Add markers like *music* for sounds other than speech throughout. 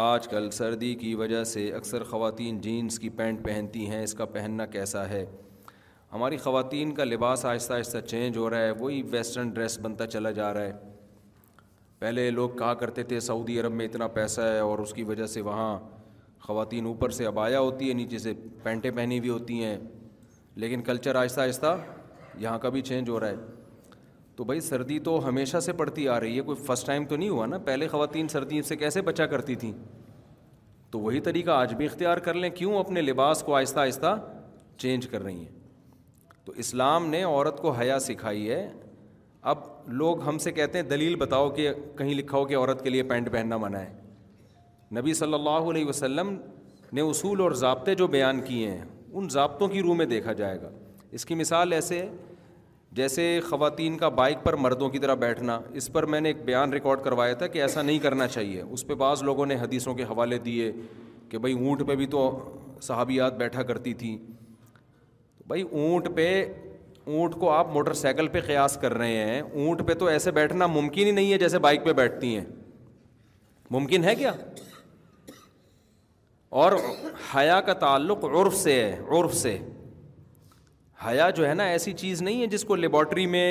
آج کل سردی کی وجہ سے اکثر خواتین جینس کی پینٹ پہنتی ہیں اس کا پہننا کیسا ہے ہماری خواتین کا لباس آہستہ آہستہ چینج ہو رہا ہے وہی ویسٹرن ڈریس بنتا چلا جا رہا ہے پہلے لوگ کہا کرتے تھے سعودی عرب میں اتنا پیسہ ہے اور اس کی وجہ سے وہاں خواتین اوپر سے ابایا ہوتی ہے نیچے سے پینٹیں پہنی ہوئی ہوتی ہیں لیکن کلچر آہستہ آہستہ یہاں کا بھی چینج ہو رہا ہے تو بھائی سردی تو ہمیشہ سے پڑتی آ رہی ہے کوئی فسٹ ٹائم تو نہیں ہوا نا پہلے خواتین سردی سے کیسے بچا کرتی تھیں تو وہی طریقہ آج بھی اختیار کر لیں کیوں اپنے لباس کو آہستہ آہستہ چینج کر رہی ہیں تو اسلام نے عورت کو حیا سکھائی ہے اب لوگ ہم سے کہتے ہیں دلیل بتاؤ کہ کہیں لکھا ہو کہ عورت کے لیے پینٹ پہننا منع ہے نبی صلی اللہ علیہ وسلم نے اصول اور ضابطے جو بیان کیے ہیں ان ضابطوں کی روح میں دیکھا جائے گا اس کی مثال ایسے ہے جیسے خواتین کا بائک پر مردوں کی طرح بیٹھنا اس پر میں نے ایک بیان ریکارڈ کروایا تھا کہ ایسا نہیں کرنا چاہیے اس پہ بعض لوگوں نے حدیثوں کے حوالے دیے کہ بھائی اونٹ پہ بھی تو صحابیات بیٹھا کرتی تھیں بھائی اونٹ پہ اونٹ کو آپ موٹر سائیکل پہ قیاس کر رہے ہیں اونٹ پہ تو ایسے بیٹھنا ممکن ہی نہیں ہے جیسے بائک پہ بیٹھتی ہیں ممکن ہے کیا اور حیا کا تعلق عرف سے ہے عرف سے حیا جو ہے نا ایسی چیز نہیں ہے جس کو لیبارٹری میں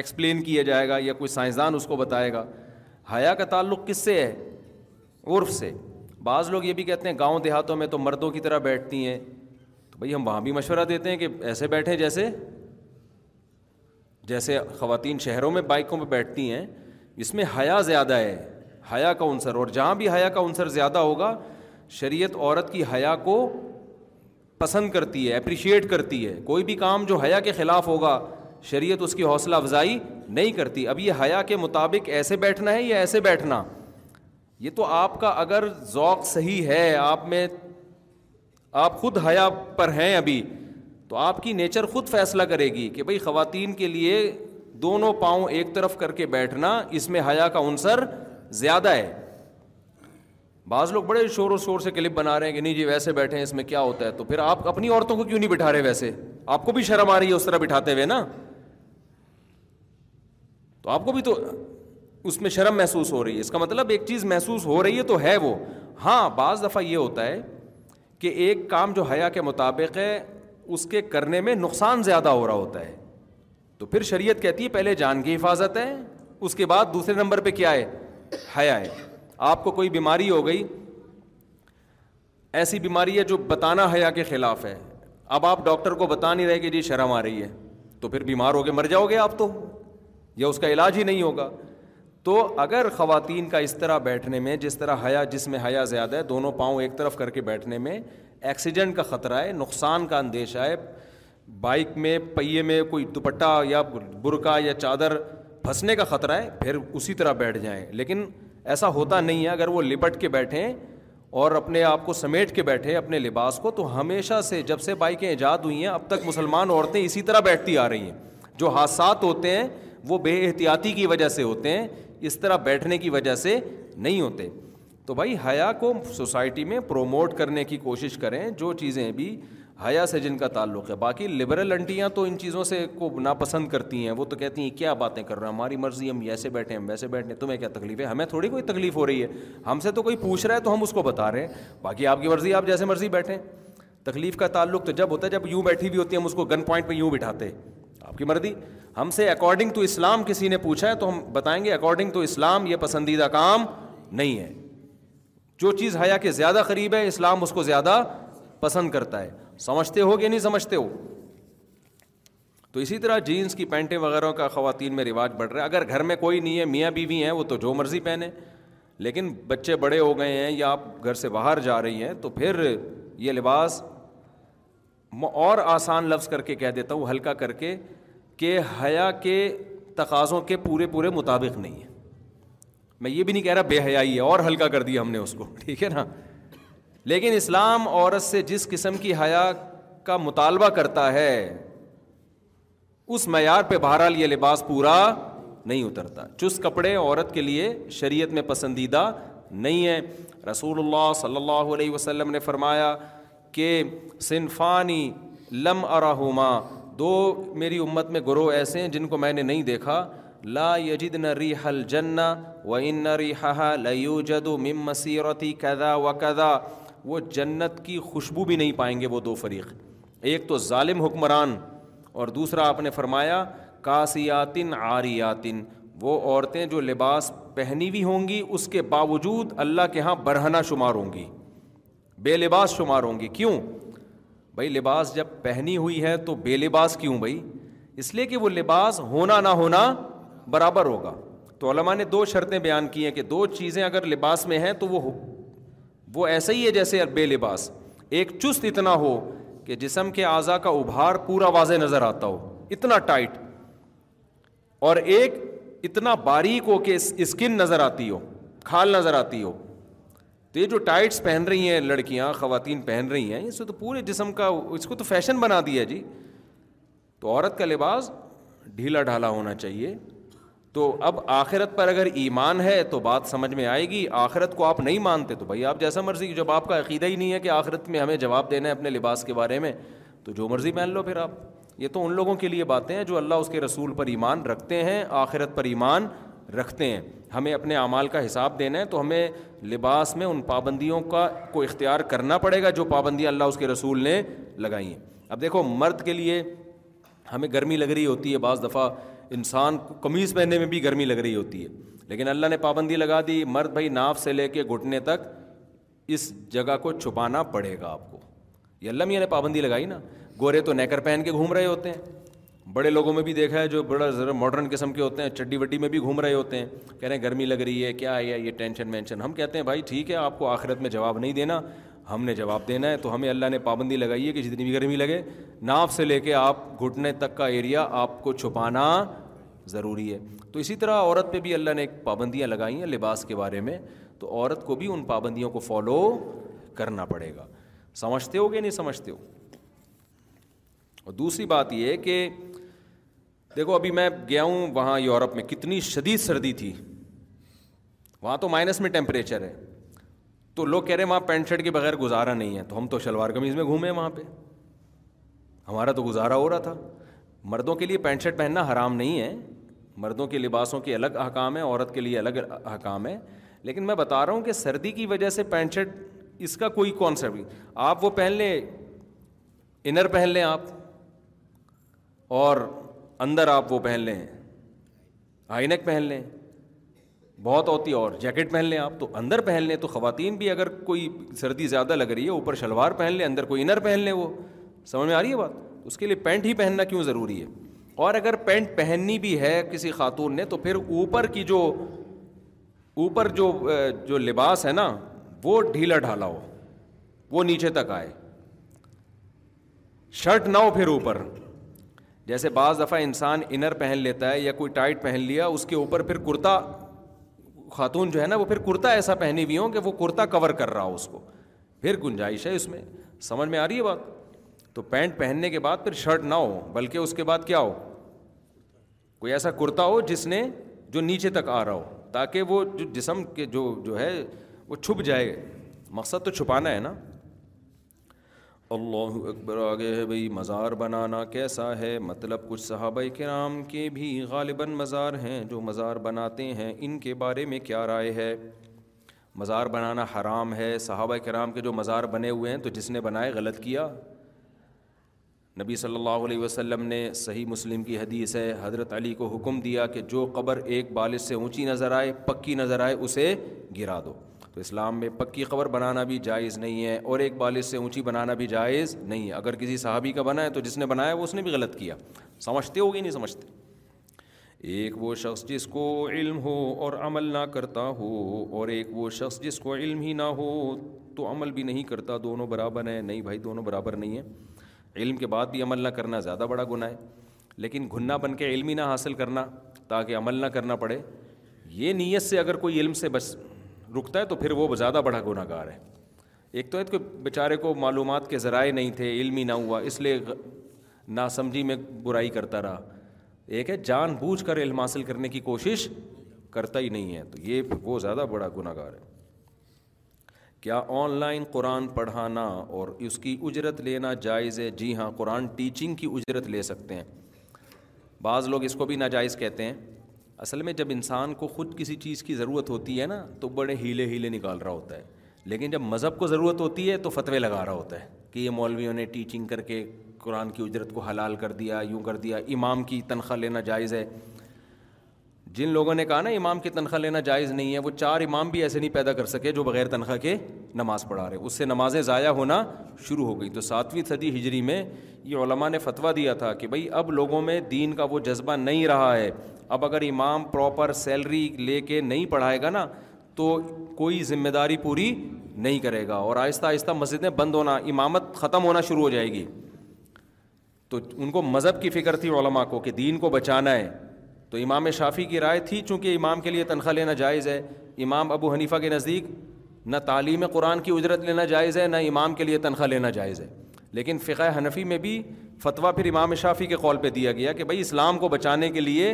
ایکسپلین کیا جائے گا یا کوئی سائنسدان اس کو بتائے گا حیا کا تعلق کس سے ہے عرف سے بعض لوگ یہ بھی کہتے ہیں گاؤں دیہاتوں میں تو مردوں کی طرح بیٹھتی ہیں تو بھائی ہم وہاں بھی مشورہ دیتے ہیں کہ ایسے بیٹھیں جیسے جیسے خواتین شہروں میں بائکوں پہ بیٹھتی ہیں اس میں حیا زیادہ ہے حیا کا عنصر اور جہاں بھی حیا کا عنصر زیادہ ہوگا شریعت عورت کی حیا کو پسند کرتی ہے اپریشیٹ کرتی ہے کوئی بھی کام جو حیا کے خلاف ہوگا شریعت اس کی حوصلہ افزائی نہیں کرتی اب یہ حیا کے مطابق ایسے بیٹھنا ہے یا ایسے بیٹھنا یہ تو آپ کا اگر ذوق صحیح ہے آپ میں آپ خود حیا پر ہیں ابھی تو آپ کی نیچر خود فیصلہ کرے گی کہ بھائی خواتین کے لیے دونوں پاؤں ایک طرف کر کے بیٹھنا اس میں حیا کا عنصر زیادہ ہے بعض لوگ بڑے شور و شور سے کلپ بنا رہے ہیں کہ نہیں جی ویسے بیٹھے ہیں اس میں کیا ہوتا ہے تو پھر آپ اپنی عورتوں کو کیوں نہیں بٹھا رہے ویسے آپ کو بھی شرم آ رہی ہے اس طرح بٹھاتے ہوئے نا تو آپ کو بھی تو اس میں شرم محسوس ہو رہی ہے اس کا مطلب ایک چیز محسوس ہو رہی ہے تو ہے وہ ہاں بعض دفعہ یہ ہوتا ہے کہ ایک کام جو حیا کے مطابق ہے اس کے کرنے میں نقصان زیادہ ہو رہا ہوتا ہے تو پھر شریعت کہتی ہے پہلے جان کی حفاظت ہے اس کے بعد دوسرے نمبر پہ کیا ہے حیا ہے آپ کو کوئی بیماری ہو گئی ایسی بیماری ہے جو بتانا حیا کے خلاف ہے اب آپ ڈاکٹر کو بتا نہیں رہے کہ جی شرم آ رہی ہے تو پھر بیمار ہو کے مر جاؤ گے آپ تو یا اس کا علاج ہی نہیں ہوگا تو اگر خواتین کا اس طرح بیٹھنے میں جس طرح حیا جس میں حیا زیادہ ہے دونوں پاؤں ایک طرف کر کے بیٹھنے میں ایکسیڈنٹ کا خطرہ ہے نقصان کا اندیشہ ہے بائک میں پہیے میں کوئی دوپٹہ یا برقع یا چادر پھنسنے کا خطرہ ہے پھر اسی طرح بیٹھ جائیں لیکن ایسا ہوتا نہیں ہے اگر وہ لپٹ کے بیٹھیں اور اپنے آپ کو سمیٹ کے بیٹھے اپنے لباس کو تو ہمیشہ سے جب سے بائکیں ایجاد ہوئی ہیں اب تک مسلمان عورتیں اسی طرح بیٹھتی آ رہی ہیں جو حادثات ہوتے ہیں وہ بے احتیاطی کی وجہ سے ہوتے ہیں اس طرح بیٹھنے کی وجہ سے نہیں ہوتے تو بھائی حیا کو سوسائٹی میں پروموٹ کرنے کی کوشش کریں جو چیزیں بھی حیا سے جن کا تعلق ہے باقی لبرل انٹیاں تو ان چیزوں سے کو ناپسند کرتی ہیں وہ تو کہتی ہیں کیا باتیں کر رہے ہیں ہماری مرضی ہم ایسے بیٹھے ہیں ہم ویسے بیٹھے ہیں تمہیں کیا تکلیف ہے ہمیں تھوڑی کوئی تکلیف ہو رہی ہے ہم سے تو کوئی پوچھ رہا ہے تو ہم اس کو بتا رہے ہیں باقی آپ کی مرضی آپ جیسے مرضی بیٹھیں تکلیف کا تعلق تو جب ہوتا ہے جب یوں بیٹھی بھی ہوتی ہے ہم اس کو گن پوائنٹ پہ یوں بٹھاتے آپ کی مرضی ہم سے اکارڈنگ ٹو اسلام کسی نے پوچھا ہے تو ہم بتائیں گے اکارڈنگ ٹو اسلام یہ پسندیدہ کام نہیں ہے جو چیز حیا کے زیادہ قریب ہے اسلام اس کو زیادہ پسند کرتا ہے سمجھتے ہو کہ نہیں سمجھتے ہو تو اسی طرح جینس کی پینٹیں وغیرہ کا خواتین میں رواج بڑھ رہا ہے اگر گھر میں کوئی نہیں ہے میاں بیوی ہیں وہ تو جو مرضی پہنے لیکن بچے بڑے ہو گئے ہیں یا آپ گھر سے باہر جا رہی ہیں تو پھر یہ لباس اور آسان لفظ کر کے کہہ دیتا ہوں ہلکا کر کے کہ حیا کے تقاضوں کے پورے پورے مطابق نہیں ہے میں یہ بھی نہیں کہہ رہا بے حیائی ہے اور ہلکا کر دیا ہم نے اس کو *laughs* ٹھیک ہے نا لیکن اسلام عورت سے جس قسم کی حیا کا مطالبہ کرتا ہے اس معیار پہ بہرحال یہ لباس پورا نہیں اترتا چس کپڑے عورت کے لیے شریعت میں پسندیدہ نہیں ہے رسول اللہ صلی اللہ علیہ وسلم نے فرمایا کہ صنفانی لم اراہما دو میری امت میں گروہ ایسے ہیں جن کو میں نے نہیں دیکھا لا یجد ری حل جن و ان ری جدو مم مسیرتی کدا و کدا وہ جنت کی خوشبو بھی نہیں پائیں گے وہ دو فریق ایک تو ظالم حکمران اور دوسرا آپ نے فرمایا کاسیاتن آریاتن وہ عورتیں جو لباس پہنی ہوئی ہوں گی اس کے باوجود اللہ کے یہاں برہنا شمار ہوں گی بے لباس شمار ہوں گی کیوں بھائی لباس جب پہنی ہوئی ہے تو بے لباس کیوں بھائی اس لیے کہ وہ لباس ہونا نہ ہونا برابر ہوگا تو علماء نے دو شرطیں بیان کی ہیں کہ دو چیزیں اگر لباس میں ہیں تو وہ وہ ایسا ہی ہے جیسے بے لباس ایک چست اتنا ہو کہ جسم کے اعضا کا ابھار پورا واضح نظر آتا ہو اتنا ٹائٹ اور ایک اتنا باریک ہو کہ اسکن نظر آتی ہو کھال نظر آتی ہو تو یہ جو ٹائٹس پہن رہی ہیں لڑکیاں خواتین پہن رہی ہیں اس سے تو پورے جسم کا اس کو تو فیشن بنا دیا جی تو عورت کا لباس ڈھیلا ڈھالا ہونا چاہیے تو اب آخرت پر اگر ایمان ہے تو بات سمجھ میں آئے گی آخرت کو آپ نہیں مانتے تو بھائی آپ جیسا مرضی جب آپ کا عقیدہ ہی نہیں ہے کہ آخرت میں ہمیں جواب دینا ہے اپنے لباس کے بارے میں تو جو مرضی مان لو پھر آپ یہ تو ان لوگوں کے لیے باتیں ہیں جو اللہ اس کے رسول پر ایمان رکھتے ہیں آخرت پر ایمان رکھتے ہیں ہمیں اپنے اعمال کا حساب دینا ہے تو ہمیں لباس میں ان پابندیوں کا کو اختیار کرنا پڑے گا جو پابندیاں اللہ اس کے رسول نے لگائی ہیں اب دیکھو مرد کے لیے ہمیں گرمی لگ رہی ہوتی ہے بعض دفعہ انسان قمیض پہننے میں بھی گرمی لگ رہی ہوتی ہے لیکن اللہ نے پابندی لگا دی مرد بھائی ناف سے لے کے گھٹنے تک اس جگہ کو چھپانا پڑے گا آپ کو یہ اللہ میاں نے پابندی لگائی نا گورے تو نیکر پہن کے گھوم رہے ہوتے ہیں بڑے لوگوں میں بھی دیکھا ہے جو بڑا ذرا ماڈرن قسم کے ہوتے ہیں چڈی وڈی میں بھی گھوم رہے ہوتے ہیں کہہ رہے ہیں گرمی لگ رہی ہے کیا ہے یہ ٹینشن وینشن ہم کہتے ہیں بھائی ٹھیک ہے آپ کو آخرت میں جواب نہیں دینا ہم نے جواب دینا ہے تو ہمیں اللہ نے پابندی لگائی ہے کہ جتنی بھی گرمی لگے ناف سے لے کے آپ گھٹنے تک کا ایریا آپ کو چھپانا ضروری ہے تو اسی طرح عورت پہ بھی اللہ نے ایک پابندیاں لگائی ہیں لباس کے بارے میں تو عورت کو بھی ان پابندیوں کو فالو کرنا پڑے گا سمجھتے ہو گے نہیں سمجھتے ہو اور دوسری بات یہ کہ دیکھو ابھی میں گیا ہوں وہاں یورپ میں کتنی شدید سردی تھی وہاں تو مائنس میں ٹیمپریچر ہے تو لوگ کہہ رہے ہیں وہاں پینٹ شرٹ کے بغیر گزارا نہیں ہے تو ہم تو شلوار قمیض میں گھومے وہاں پہ ہمارا تو گزارا ہو رہا تھا مردوں کے لیے پینٹ شرٹ پہننا حرام نہیں ہے مردوں کے لباسوں کے الگ احکام ہیں عورت کے لیے الگ احکام ہیں لیکن میں بتا رہا ہوں کہ سردی کی وجہ سے پینٹ شرٹ اس کا کوئی کون نہیں آپ وہ پہن لیں انر پہن لیں آپ اور اندر آپ وہ پہن لیں آئی نیک پہن لیں بہت ہوتی اور جیکٹ پہن لیں آپ تو اندر پہن لیں تو خواتین بھی اگر کوئی سردی زیادہ لگ رہی ہے اوپر شلوار پہن لیں اندر کوئی انر پہن لیں وہ سمجھ میں آ رہی ہے بات اس کے لیے پینٹ ہی پہننا کیوں ضروری ہے اور اگر پینٹ پہننی بھی ہے کسی خاتون نے تو پھر اوپر کی جو اوپر جو جو لباس ہے نا وہ ڈھیلا ڈھالا ہو وہ نیچے تک آئے شرٹ نہ ہو پھر اوپر جیسے بعض دفعہ انسان انر پہن لیتا ہے یا کوئی ٹائٹ پہن لیا اس کے اوپر پھر کرتا خاتون جو ہے نا وہ پھر کرتا ایسا پہنی ہوئی ہوں کہ وہ کرتا کور کر رہا ہو اس کو پھر گنجائش ہے اس میں سمجھ میں آ رہی ہے بات تو پینٹ پہننے کے بعد پھر شرٹ نہ ہو بلکہ اس کے بعد کیا ہو کوئی ایسا کرتا ہو جس نے جو نیچے تک آ رہا ہو تاکہ وہ جو جسم کے جو جو ہے وہ چھپ جائے مقصد تو چھپانا ہے نا اللہ اکبر آگے ہے بھائی مزار بنانا کیسا ہے مطلب کچھ صحابہ کرام کے بھی غالباً مزار ہیں جو مزار بناتے ہیں ان کے بارے میں کیا رائے ہے مزار بنانا حرام ہے صحابہ کرام کے جو مزار بنے ہوئے ہیں تو جس نے بنائے غلط کیا نبی صلی اللہ علیہ وسلم نے صحیح مسلم کی حدیث ہے حضرت علی کو حکم دیا کہ جو قبر ایک بالش سے اونچی نظر آئے پکی نظر آئے اسے گرا دو تو اسلام میں پکی قبر بنانا بھی جائز نہیں ہے اور ایک بالش سے اونچی بنانا بھی جائز نہیں ہے اگر کسی صحابی کا بنا ہے تو جس نے بنایا وہ اس نے بھی غلط کیا سمجھتے ہو گی نہیں سمجھتے ایک وہ شخص جس کو علم ہو اور عمل نہ کرتا ہو اور ایک وہ شخص جس کو علم ہی نہ ہو تو عمل بھی نہیں کرتا دونوں برابر ہیں نہیں بھائی دونوں برابر نہیں ہیں علم کے بعد بھی عمل نہ کرنا زیادہ بڑا گناہ ہے لیکن گھننا بن کے علم ہی نہ حاصل کرنا تاکہ عمل نہ کرنا پڑے یہ نیت سے اگر کوئی علم سے بس رکتا ہے تو پھر وہ زیادہ بڑا گناہ گار ہے ایک تو ہے کہ بیچارے کو معلومات کے ذرائع نہیں تھے علم ہی نہ ہوا اس لیے ناسمجھی میں برائی کرتا رہا ایک ہے جان بوجھ کر علم حاصل کرنے کی کوشش کرتا ہی نہیں ہے تو یہ وہ زیادہ بڑا گناہ گار ہے کیا آن لائن قرآن پڑھانا اور اس کی اجرت لینا جائز ہے جی ہاں قرآن ٹیچنگ کی اجرت لے سکتے ہیں بعض لوگ اس کو بھی ناجائز کہتے ہیں اصل میں جب انسان کو خود کسی چیز کی ضرورت ہوتی ہے نا تو بڑے ہیلے ہیلے نکال رہا ہوتا ہے لیکن جب مذہب کو ضرورت ہوتی ہے تو فتوے لگا رہا ہوتا ہے کہ یہ مولویوں نے ٹیچنگ کر کے قرآن کی اجرت کو حلال کر دیا یوں کر دیا امام کی تنخواہ لینا جائز ہے جن لوگوں نے کہا نا امام کی تنخواہ لینا جائز نہیں ہے وہ چار امام بھی ایسے نہیں پیدا کر سکے جو بغیر تنخواہ کے نماز پڑھا رہے اس سے نمازیں ضائع ہونا شروع ہو گئی تو ساتویں صدی ہجری میں یہ علماء نے فتویٰ دیا تھا کہ بھائی اب لوگوں میں دین کا وہ جذبہ نہیں رہا ہے اب اگر امام پراپر سیلری لے کے نہیں پڑھائے گا نا تو کوئی ذمہ داری پوری نہیں کرے گا اور آہستہ آہستہ مسجدیں بند ہونا امامت ختم ہونا شروع ہو جائے گی تو ان کو مذہب کی فکر تھی علماء کو کہ دین کو بچانا ہے تو امام شافی کی رائے تھی چونکہ امام کے لیے تنخواہ لینا جائز ہے امام ابو حنیفہ کے نزدیک نہ تعلیم قرآن کی اجرت لینا جائز ہے نہ امام کے لیے تنخواہ لینا جائز ہے لیکن فقہ حنفی میں بھی فتویٰ پھر امام شافی کے قول پہ دیا گیا کہ بھائی اسلام کو بچانے کے لیے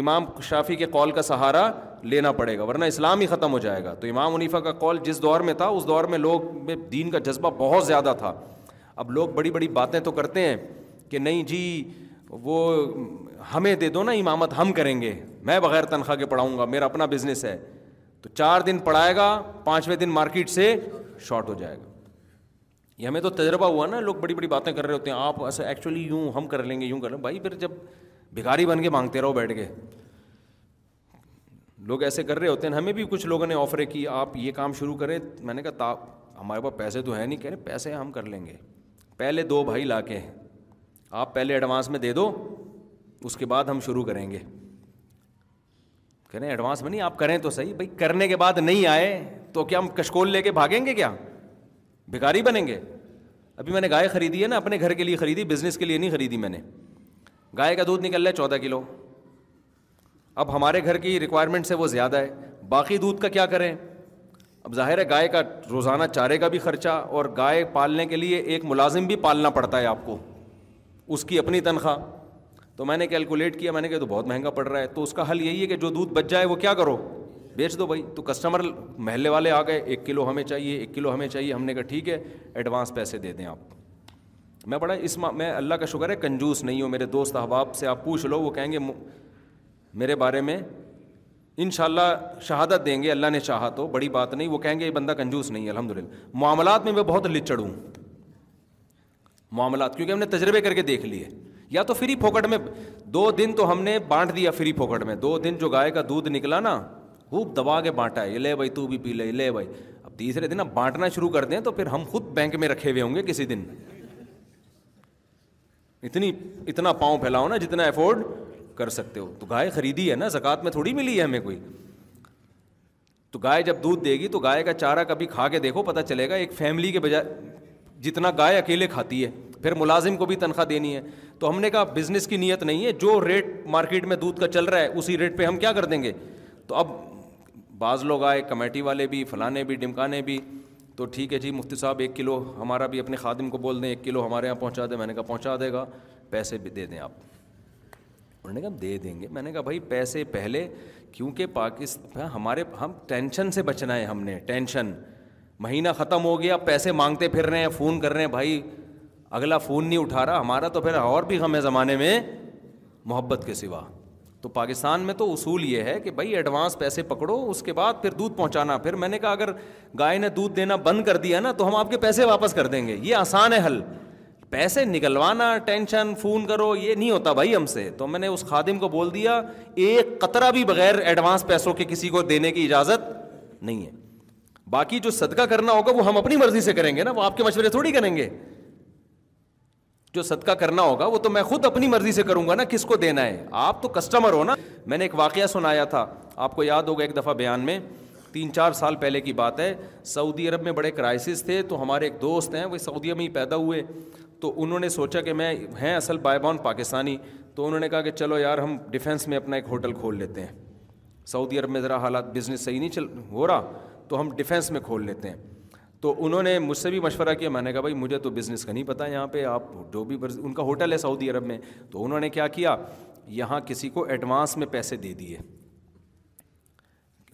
امام شافی کے قول کا سہارا لینا پڑے گا ورنہ اسلام ہی ختم ہو جائے گا تو امام عنیفہ کا قول جس دور میں تھا اس دور میں لوگ میں دین کا جذبہ بہت زیادہ تھا اب لوگ بڑی بڑی باتیں تو کرتے ہیں کہ نہیں جی وہ ہمیں دے دو نا امامت ہم کریں گے میں بغیر تنخواہ کے پڑھاؤں گا میرا اپنا بزنس ہے تو چار دن پڑھائے گا پانچویں دن مارکیٹ سے شارٹ ہو جائے گا یہ ہمیں تو تجربہ ہوا نا لوگ بڑی بڑی باتیں کر رہے ہوتے ہیں آپ ایسا ایکچولی یوں ہم کر لیں گے یوں کر لیں بھائی پھر جب بھکاری بن کے مانگتے رہو بیٹھ کے لوگ ایسے کر رہے ہوتے ہیں ہمیں بھی کچھ لوگوں نے آفر کی آپ یہ کام شروع کرے میں نے کہا تا ہمارے پاس پیسے تو ہیں نہیں کہہ رہے پیسے ہم کر لیں گے پہلے دو بھائی لا کے آپ پہلے ایڈوانس میں دے دو اس کے بعد ہم شروع کریں گے رہے ہیں ایڈوانس میں نہیں آپ کریں تو صحیح بھائی کرنے کے بعد نہیں آئے تو کیا ہم کشکول لے کے بھاگیں گے کیا بھیکاری بنیں گے ابھی میں نے گائے خریدی ہے نا اپنے گھر کے لیے خریدی بزنس کے لیے نہیں خریدی میں نے گائے کا دودھ نکل رہا ہے چودہ کلو اب ہمارے گھر کی ریکوائرمنٹ سے وہ زیادہ ہے باقی دودھ کا کیا کریں اب ظاہر ہے گائے کا روزانہ چارے کا بھی خرچہ اور گائے پالنے کے لیے ایک ملازم بھی پالنا پڑتا ہے آپ کو اس کی اپنی تنخواہ تو میں نے کیلکولیٹ کیا میں نے کہا تو بہت مہنگا پڑ رہا ہے تو اس کا حل یہی ہے کہ جو دودھ بچ جائے وہ کیا کرو بیچ دو بھائی تو کسٹمر محلے والے آ گئے ایک کلو ہمیں چاہیے ایک کلو ہمیں چاہیے ہم نے کہا ٹھیک ہے ایڈوانس پیسے دے دیں آپ میں بڑا اس میں اللہ کا شکر ہے کنجوس نہیں ہوں میرے دوست احباب سے آپ پوچھ لو وہ کہیں گے میرے بارے میں ان شاء اللہ شہادت دیں گے اللہ نے چاہا تو بڑی بات نہیں وہ کہیں گے یہ بندہ کنجوس نہیں ہے الحمد للہ معاملات میں میں بہت لچڑ ہوں معاملات کیونکہ ہم نے تجربے کر کے دیکھ لیے یا تو فری پھوکٹ میں دو دن تو ہم نے بانٹ دیا فری پھوکٹ میں دو دن جو گائے کا دودھ نکلا نا خوب دبا کے بانٹا ہے لے بھائی تو بھی پی لے لے بھائی اب تیسرے دن اب بانٹنا شروع کر دیں تو پھر ہم خود بینک میں رکھے ہوئے ہوں گے کسی دن اتنی اتنا پاؤں پھیلاؤ نا جتنا افورڈ کر سکتے ہو تو گائے خریدی ہے نا زکوٰۃ میں تھوڑی ملی ہے ہمیں کوئی تو گائے جب دودھ دے گی تو گائے کا چارہ کبھی کھا کے دیکھو پتہ چلے گا ایک فیملی کے بجائے جتنا گائے اکیلے کھاتی ہے پھر ملازم کو بھی تنخواہ دینی ہے تو ہم نے کہا بزنس کی نیت نہیں ہے جو ریٹ مارکیٹ میں دودھ کا چل رہا ہے اسی ریٹ پہ ہم کیا کر دیں گے تو اب بعض لوگ آئے کمیٹی والے بھی فلانے بھی ڈمکانے بھی تو ٹھیک ہے جی مفتی صاحب ایک کلو ہمارا بھی اپنے خادم کو بول دیں ایک کلو ہمارے یہاں پہنچا دیں میں نے کہا پہنچا دے گا پیسے بھی دے دیں آپ انہوں نے کہا دے دیں گے میں نے کہا بھائی پیسے پہلے کیونکہ پاکست ہمارے ہم ٹینشن سے بچنا ہے ہم نے ٹینشن مہینہ ختم ہو گیا پیسے مانگتے پھر رہے ہیں فون کر رہے ہیں بھائی اگلا فون نہیں اٹھا رہا ہمارا تو پھر اور بھی غم ہے زمانے میں محبت کے سوا تو پاکستان میں تو اصول یہ ہے کہ بھائی ایڈوانس پیسے پکڑو اس کے بعد پھر دودھ پہنچانا پھر میں نے کہا اگر گائے نے دودھ دینا بند کر دیا نا تو ہم آپ کے پیسے واپس کر دیں گے یہ آسان ہے حل پیسے نکلوانا ٹینشن فون کرو یہ نہیں ہوتا بھائی ہم سے تو میں نے اس خادم کو بول دیا ایک قطرہ بھی بغیر ایڈوانس پیسوں کے کسی کو دینے کی اجازت نہیں ہے باقی جو صدقہ کرنا ہوگا وہ ہم اپنی مرضی سے کریں گے نا وہ آپ کے مشورے تھوڑی کریں گے جو صدقہ کرنا ہوگا وہ تو میں خود اپنی مرضی سے کروں گا نا کس کو دینا ہے آپ تو کسٹمر ہو نا میں نے ایک واقعہ سنایا تھا آپ کو یاد ہوگا ایک دفعہ بیان میں تین چار سال پہلے کی بات ہے سعودی عرب میں بڑے کرائسس تھے تو ہمارے ایک دوست ہیں وہ سعودیہ میں ہی پیدا ہوئے تو انہوں نے سوچا کہ میں ہیں اصل بائی بان پاکستانی تو انہوں نے کہا کہ چلو یار ہم ڈیفینس میں اپنا ایک ہوٹل کھول لیتے ہیں سعودی عرب میں ذرا حالات بزنس صحیح نہیں چل ہو رہا تو ہم ڈیفینس میں کھول لیتے ہیں تو انہوں نے مجھ سے بھی مشورہ کیا میں نے کہا بھائی مجھے تو بزنس کا نہیں پتہ یہاں پہ آپ جو بھی برز... ان کا ہوٹل ہے سعودی عرب میں تو انہوں نے کیا کیا یہاں کسی کو ایڈوانس میں پیسے دے دیے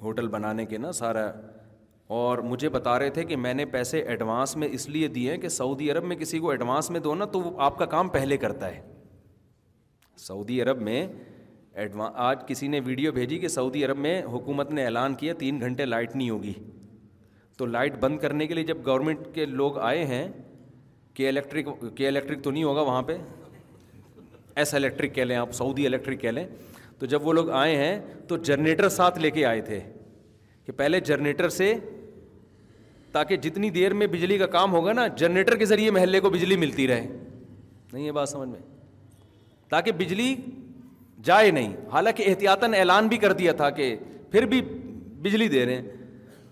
ہوٹل بنانے کے نا سارا اور مجھے بتا رہے تھے کہ میں نے پیسے ایڈوانس میں اس لیے دیے ہیں کہ سعودی عرب میں کسی کو ایڈوانس میں دو نا تو وہ آپ کا کام پہلے کرتا ہے سعودی عرب میں ایڈوان آج کسی نے ویڈیو بھیجی کہ سعودی عرب میں حکومت نے اعلان کیا تین گھنٹے لائٹ نہیں ہوگی تو لائٹ بند کرنے کے لیے جب گورنمنٹ کے لوگ آئے ہیں کہ الیکٹرک کے الیکٹرک تو نہیں ہوگا وہاں پہ ایس الیکٹرک کہہ لیں آپ سعودی الیکٹرک کہہ لیں تو جب وہ لوگ آئے ہیں تو جنریٹر ساتھ لے کے آئے تھے کہ پہلے جنریٹر سے تاکہ جتنی دیر میں بجلی کا کام ہوگا نا جنریٹر کے ذریعے محلے کو بجلی ملتی رہے نہیں یہ بات سمجھ میں تاکہ بجلی جائے نہیں حالانکہ احتیاطاً اعلان بھی کر دیا تھا کہ پھر بھی بجلی دے رہے ہیں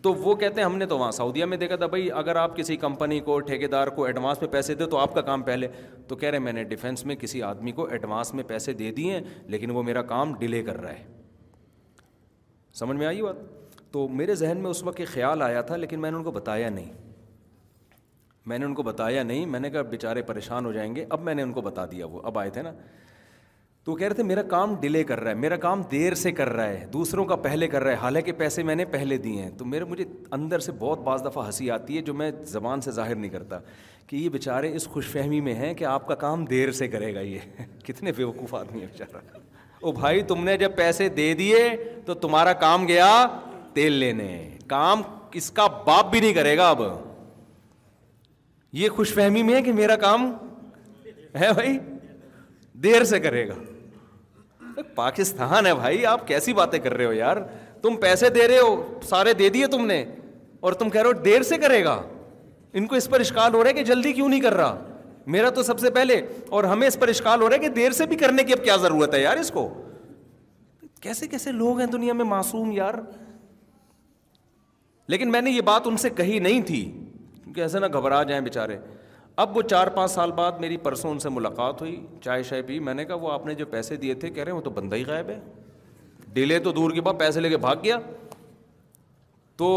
تو وہ کہتے ہیں ہم نے تو وہاں سعودیہ میں دیکھا تھا بھائی اگر آپ کسی کمپنی کو ٹھیکے دار کو ایڈوانس میں پیسے دے تو آپ کا کام پہلے تو کہہ رہے میں نے ڈیفینس میں کسی آدمی کو ایڈوانس میں پیسے دے دیے ہیں لیکن وہ میرا کام ڈیلے کر رہا ہے سمجھ میں آئی بات تو میرے ذہن میں اس وقت یہ خیال آیا تھا لیکن میں نے ان کو بتایا نہیں میں نے ان کو بتایا نہیں میں نے کہا بیچارے پریشان ہو جائیں گے اب میں نے ان کو بتا دیا وہ اب آئے تھے نا تو وہ کہہ رہے تھے میرا کام ڈیلے کر رہا ہے میرا کام دیر سے کر رہا ہے دوسروں کا پہلے کر رہا ہے حالانکہ پیسے میں نے پہلے دیے ہیں تو میرے مجھے اندر سے بہت بعض دفعہ ہنسی آتی ہے جو میں زبان سے ظاہر نہیں کرتا کہ یہ بیچارے اس خوش فہمی میں ہیں کہ آپ کا کام دیر سے کرے گا یہ *laughs* کتنے بیوقوف آدمی ہیں بیچارہ *laughs* او بھائی تم نے جب پیسے دے دیے تو تمہارا کام گیا تیل لینے کام اس کا باپ بھی نہیں کرے گا اب یہ خوش فہمی میں ہے کہ میرا کام ہے بھائی دیر سے کرے گا پاکستان ہے بھائی آپ کیسی باتیں کر رہے ہو یار تم پیسے دے رہے ہو سارے دے دیے تم نے اور تم کہہ رہے ہو دیر سے کرے گا ان کو اس پر اشکال ہو رہا ہے کہ جلدی کیوں نہیں کر رہا میرا تو سب سے پہلے اور ہمیں اس پر اشکال ہو رہا ہے کہ دیر سے بھی کرنے کی اب کیا ضرورت ہے یار اس کو کیسے کیسے لوگ ہیں دنیا میں معصوم یار لیکن میں نے یہ بات ان سے کہی نہیں تھی کیونکہ ایسے نہ گھبرا جائیں بےچارے اب وہ چار پانچ سال بعد میری پرسوں ان سے ملاقات ہوئی چائے شائے پی میں نے کہا وہ آپ نے جو پیسے دیے تھے کہہ رہے ہیں وہ تو بندہ ہی غائب ہے ڈیلے تو دور کے بعد پیسے لے کے بھاگ گیا تو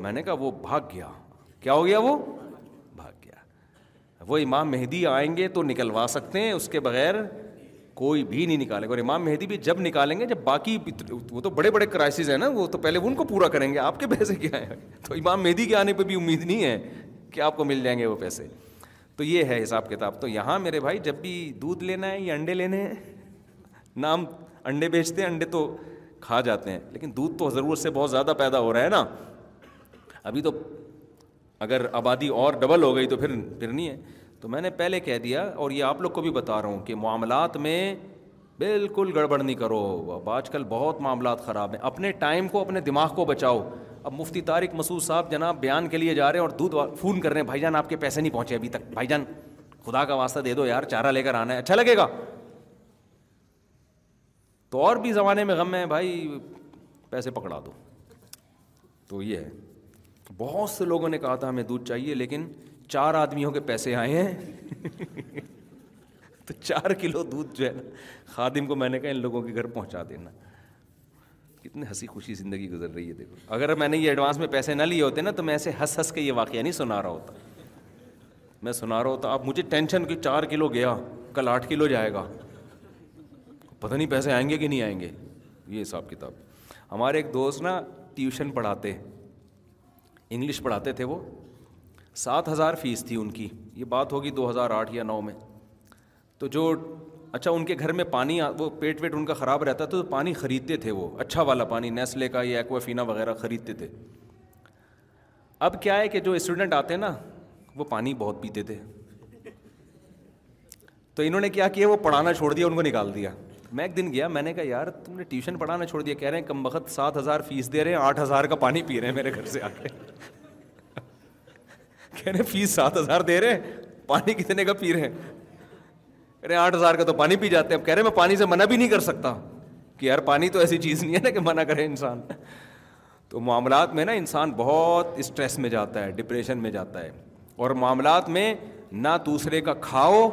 میں نے کہا وہ بھاگ گیا کیا ہو گیا وہ بھاگ گیا وہ امام مہدی آئیں گے تو نکلوا سکتے ہیں اس کے بغیر کوئی بھی نہیں نکالے گا اور امام مہدی بھی جب نکالیں گے جب باقی وہ تو بڑے بڑے کرائسز ہیں نا وہ تو پہلے ان کو پورا کریں گے آپ کے پیسے کیا ہیں تو امام مہدی کے آنے پہ بھی امید نہیں ہے کہ آپ کو مل جائیں گے وہ پیسے تو یہ ہے حساب کتاب تو یہاں میرے بھائی جب بھی دودھ لینا ہے یا انڈے لینے ہیں نام انڈے بیچتے ہیں انڈے تو کھا جاتے ہیں لیکن دودھ تو ضرورت سے بہت زیادہ پیدا ہو رہا ہے نا ابھی تو اگر آبادی اور ڈبل ہو گئی تو پھر پھر نہیں ہے تو میں نے پہلے کہہ دیا اور یہ آپ لوگ کو بھی بتا رہا ہوں کہ معاملات میں بالکل گڑبڑ نہیں کرو اب آج کل بہت معاملات خراب ہیں اپنے ٹائم کو اپنے دماغ کو بچاؤ اب مفتی طارق مسعود صاحب جناب بیان کے لیے جا رہے ہیں اور دودھ فون کر رہے ہیں بھائی جان آپ کے پیسے نہیں پہنچے ابھی تک بھائی جان خدا کا واسطہ دے دو یار چارہ لے کر آنا ہے اچھا لگے گا تو اور بھی زمانے میں غم ہے بھائی پیسے پکڑا دو تو یہ ہے بہت سے لوگوں نے کہا تھا ہمیں دودھ چاہیے لیکن چار آدمیوں کے پیسے آئے ہیں تو چار کلو دودھ جو ہے نا خادم کو میں نے کہا ان لوگوں کے گھر پہنچا دینا کتنے ہنسی خوشی زندگی گزر رہی ہے دیکھو اگر میں نے یہ ایڈوانس میں پیسے نہ لیے ہوتے نا تو میں ایسے ہنس ہنس کے یہ واقعہ نہیں سنا رہا ہوتا میں سنا رہا ہوتا آپ مجھے ٹینشن کہ چار کلو گیا کل آٹھ کلو جائے گا پتہ نہیں پیسے آئیں گے کہ نہیں آئیں گے یہ حساب کتاب ہمارے ایک دوست نا ٹیوشن پڑھاتے انگلش پڑھاتے تھے وہ سات ہزار فیس تھی ان کی یہ بات ہوگی دو ہزار آٹھ یا نو میں تو جو اچھا ان کے گھر میں پانی وہ پیٹ ویٹ ان کا خراب رہتا تو پانی خریدتے تھے وہ اچھا والا پانی نیسلے کا یا ایکوافینا وغیرہ خریدتے تھے اب کیا ہے کہ جو اسٹوڈنٹ آتے ہیں نا وہ پانی بہت پیتے تھے تو انہوں نے کیا کیا وہ پڑھانا چھوڑ دیا ان کو نکال دیا میں ایک دن گیا میں نے کہا یار تم نے ٹیوشن پڑھانا چھوڑ دیا کہہ رہے ہیں کم وقت سات ہزار فیس دے رہے ہیں آٹھ ہزار کا پانی پی رہے ہیں میرے گھر سے آ کے *laughs* کہہ رہے فیس سات ہزار دے رہے ہیں پانی کتنے کا پی رہے ہیں ارے آٹھ ہزار کا تو پانی پی جاتے ہیں اب کہہ رہے میں پانی سے منع بھی نہیں کر سکتا کہ یار پانی تو ایسی چیز نہیں ہے نا کہ منع کرے انسان تو معاملات میں نا انسان بہت اسٹریس میں جاتا ہے ڈپریشن میں جاتا ہے اور معاملات میں نہ دوسرے کا کھاؤ